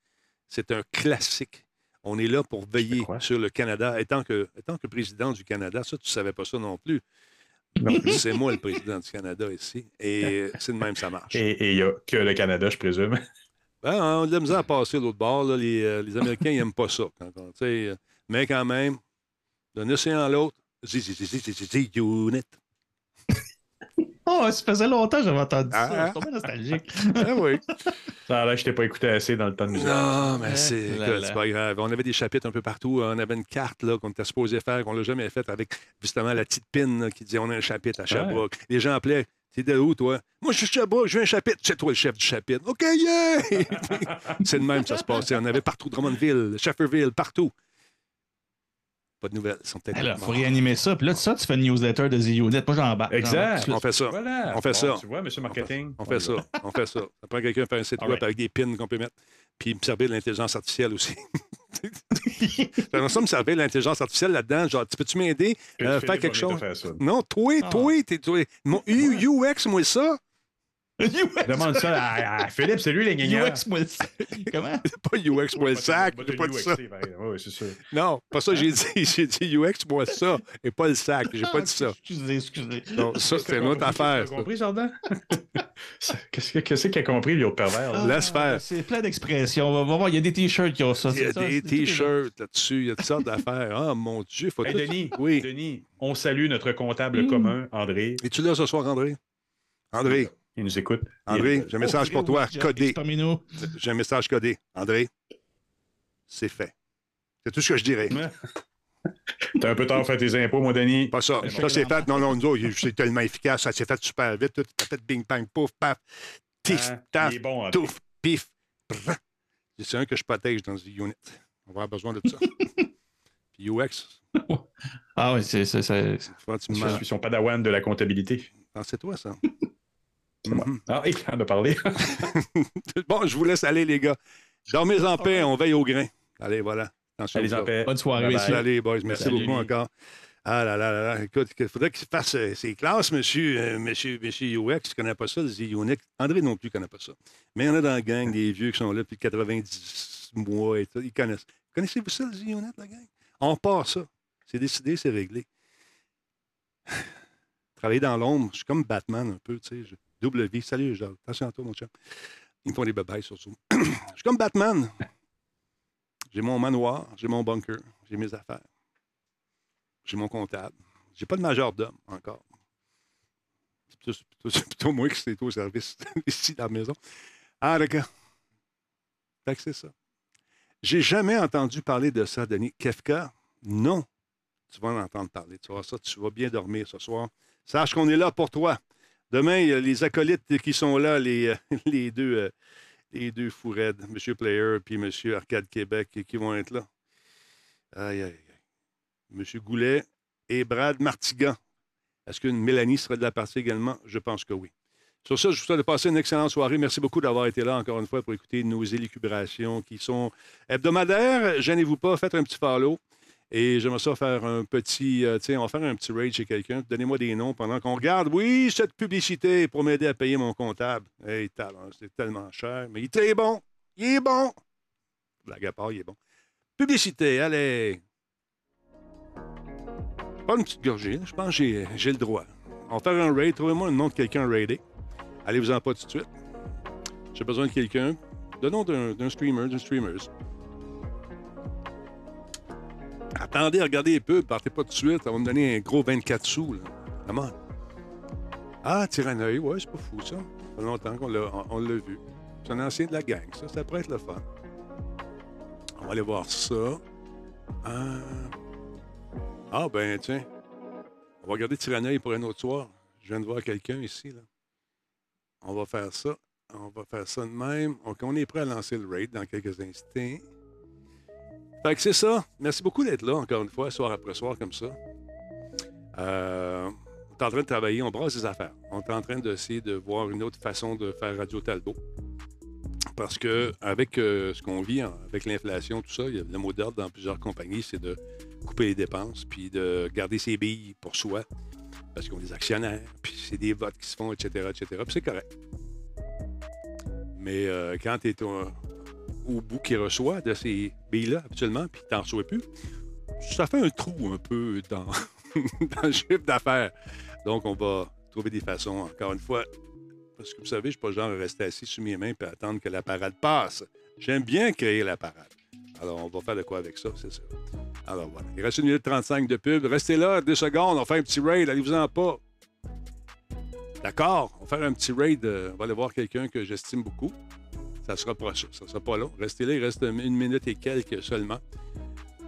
C'est un classique. On est là pour veiller sur le Canada. Étant que, étant que président du Canada, ça, tu ne savais pas ça non plus. C'est moi le président du Canada ici. Et c'est de même, ça marche. Et il n'y a que le Canada, je présume. Ben, on a de la misère à passer l'autre bord. là. Les, euh, les Américains, ils n'aiment pas ça. Quand on- euh, mais quand même, d'un océan à l'autre, Z- Z- Z- Z- Z- Z- unit. Oh, ça faisait longtemps que j'avais entendu Ah. ça. Je suis tombé nostalgique. Ah oui. Ça a l'air que je t'ai pas écouté assez dans le temps de musique. Non, mais c'est là là. pas grave. On avait des chapitres un peu partout. On avait une carte là, qu'on était supposé faire, qu'on l'a jamais faite avec justement la petite pin là, qui disait on a un chapitre à Sherbrooke. Les gens appelaient. T'es de où, toi? Moi, je suis Sherbrooke, je veux un chapitre. C'est toi le chef du chapitre. OK, yeah! c'est de même que ça se passait. On avait partout Drummondville, Shefferville, partout. Pas de nouvelles. Ils sont peut-être Il faut réanimer ça. Puis là, ça, tu fais une newsletter de Z-Unit. Moi, j'en bats. Exact. On fait ça. Voilà. On fait ça. Tu vois, monsieur marketing. On fait ça. On fait ça. Ça prend quelqu'un fait un site All web right. avec des pins qu'on peut mettre. Puis me servir de l'intelligence artificielle aussi. J'aimerais ça me servir de l'intelligence artificielle là-dedans. Genre, tu peux-tu m'aider? Euh, faire quelque chose? Non, toi, Ah. toi, t'es toi. Mon U- UX, moi, ça. UX, Demande ça à, à Philippe, c'est lui l'ingénieur. UX, moi, le- Comment? C'est pas UX, moi, le sac. J'ai pas dit ça. Oui, c'est sûr. Non, pas ça, j'ai dit. J'ai dit UX, moi, ça. Et pas le sac. J'ai pas dit ça. Excusez, excusez. Non, ça, c'est une autre affaire. Tu as compris, Jordan? Qu'est-ce que- qu'est-ce qu'il a compris, lui, au pervers? Laisse faire. Ah, C'est plein d'expressions. On va voir, il y a des t-shirts qui ont ça. Il y a ça, des t-shirts là-dessus. Il y a toutes sortes d'affaires. Ah, mon Dieu, faut Hey, tout- Denis, Oui. Denis, on salue notre comptable Mm. commun, André. Es-tu là ce soir, André? André, Il nous écoute. André, Il- j'ai un message pour toi, codé. Parmi nous. J'ai un message codé. André, c'est fait. C'est tout ce que je dirais. T'as un peu tard fait tes impôts, mon Denis. Pas ça. C'est Ça, c'est fait. Non, non, nous autres, c'est tellement efficace. Ça s'est fait super vite. Tout fait bing, bang, pouf, paf. Tif, Hein? taf, Il est bon, André. touf, pif. C'est un que je protège dans The Unit. On va avoir besoin de ça. Puis UX, Ah oui, c'est. me Je suis son padawan de la comptabilité. Ah, c'est toi, ça. Mhm. Ah, il en a parlé. Bon, je vous laisse aller, les gars. Dormez en paix, on veille au grain. Allez, voilà. Attention. Allez en paix. Bonne soirée, messieurs. Allez, boys. Merci Salut. beaucoup encore. Ah là là là là. Écoute, il faudrait qu'il fasse euh, ses classes, monsieur, euh, monsieur, monsieur UX. Je ne connais pas ça, le Z-Unix. André non plus ne connaît pas ça. Mais il y en a dans la gang des vieux qui sont là depuis 90 mois et tout. Ils connaissent. Connaissez-vous ça, le Z-Unit, la gang? On part ça. C'est décidé, c'est réglé. Travailler dans l'ombre, je suis comme Batman un peu, tu sais. je- Double vie. Salut, Jacques. Attention à toi, mon chum. Ils me font des babayes sur Zoom. je suis comme Batman. J'ai mon manoir, j'ai mon bunker, j'ai mes affaires. J'ai mon comptable. J'ai pas de majordome encore. C'est plutôt, plutôt- moi qui c'est au service ici dans la maison. Ah. Fait que c'est ça. J'ai jamais entendu parler de ça, Denis. Kefka, non. Tu vas en entendre parler. Tu ça, tu vas bien dormir ce soir. Sache qu'on est là pour toi. Demain, il y a les acolytes qui sont là, les, euh, deux, euh, les deux fous raides, M. Player puis M. Arcade Québec, qui vont être là. Aïe, aïe, aïe. M. Goulet et Brad Martigan. Est-ce qu'une Mélanie sera de la partie également? Je pense que oui. Sur ça, je vous souhaite de passer une excellente soirée. Merci beaucoup d'avoir été là encore une fois pour écouter nos élucubrations qui sont hebdomadaires. Gênez-vous pas, faites un petit follow. Et j'aimerais ça faire un petit, euh, tu sais, on va faire un petit raid chez quelqu'un. Donnez-moi des noms pendant qu'on regarde. Oui, cette publicité pour m'aider à payer mon comptable. Hey, c'est tellement cher, mais il est bon. Il est bon. Blague à part, il est bon. Publicité, allez. Pas une petite gorgée, je pense que j'ai, le droit. On va faire un raid. Trouvez-moi le nom de quelqu'un à raider. Allez-vous-en pas tout de suite. J'ai besoin de quelqu'un. Le nom d'un, streamer, d'une streameuse. Attendez, regardez les pubs, partez pas tout de suite. Ça va me donner un gros 24 sous. Là. Ah, œil, ouais, c'est pas fou, ça. Ça fait longtemps qu'on l'a, vu. C'est un ancien de la gang, ça. Ça pourrait être le fun. On va aller voir ça. Ah, ah ben, tiens. On va regarder œil pour un autre soir. Je viens de voir quelqu'un ici, là. On va faire ça. On va faire ça de même. Donc, on est prêt à lancer le raid dans quelques instants. Fait que c'est ça. Merci beaucoup d'être là, encore une fois, soir après soir, comme ça. Euh, on est en train de travailler, on brasse des affaires. On est en train d'essayer de voir une autre façon de faire Radio Talbot. Parce que avec euh, ce qu'on vit, hein, avec l'inflation, tout ça, il y a le mot d'ordre dans plusieurs compagnies, c'est de couper les dépenses, puis de garder ses billes pour soi, parce qu'on est des actionnaires, puis c'est des votes qui se font, etc., etc., puis c'est correct. Mais euh, quand tu es au, bout qui reçoit de ces billes-là, habituellement, puis tu n'en reçois plus, ça fait un trou un peu dans, dans le chiffre d'affaires. Donc, on va trouver des façons, encore une fois, parce que vous savez, je ne suis pas le genre à rester assis sur mes mains et attendre que la parade passe. J'aime bien créer la parade. Alors, on va faire de quoi avec ça, c'est ça. Alors, voilà. Il reste une minute 35 de pub. Restez là, deux secondes, on fait un petit raid, allez-vous-en pas. D'accord? On va faire un petit raid. euh, on va aller voir quelqu'un que j'estime beaucoup. Ça sera pas ça. Sera pas long. Restez là, il reste une minute et quelques seulement.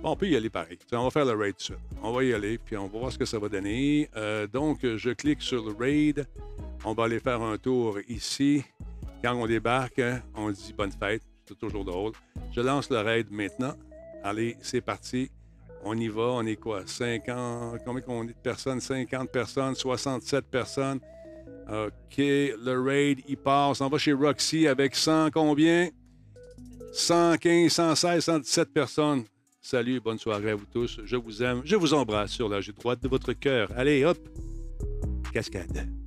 Bon, on peut y aller pareil. On va faire le raid suite. On va y aller, puis on va voir ce que ça va donner. Euh, donc, je clique sur le raid. On va aller faire un tour ici. Quand on débarque, on dit bonne fête. C'est toujours drôle. Je lance le raid maintenant. Allez, c'est parti. On y va. On est quoi? 50. Combien on est de personnes? 50 personnes, 67 personnes. OK. Le raid, il passe. On va chez Roxy avec 100 combien? 115, 116, 117 personnes. Salut, bonne soirée à vous tous. Je vous aime. Je vous embrasse sur la droite de votre cœur. Allez, hop. Cascade.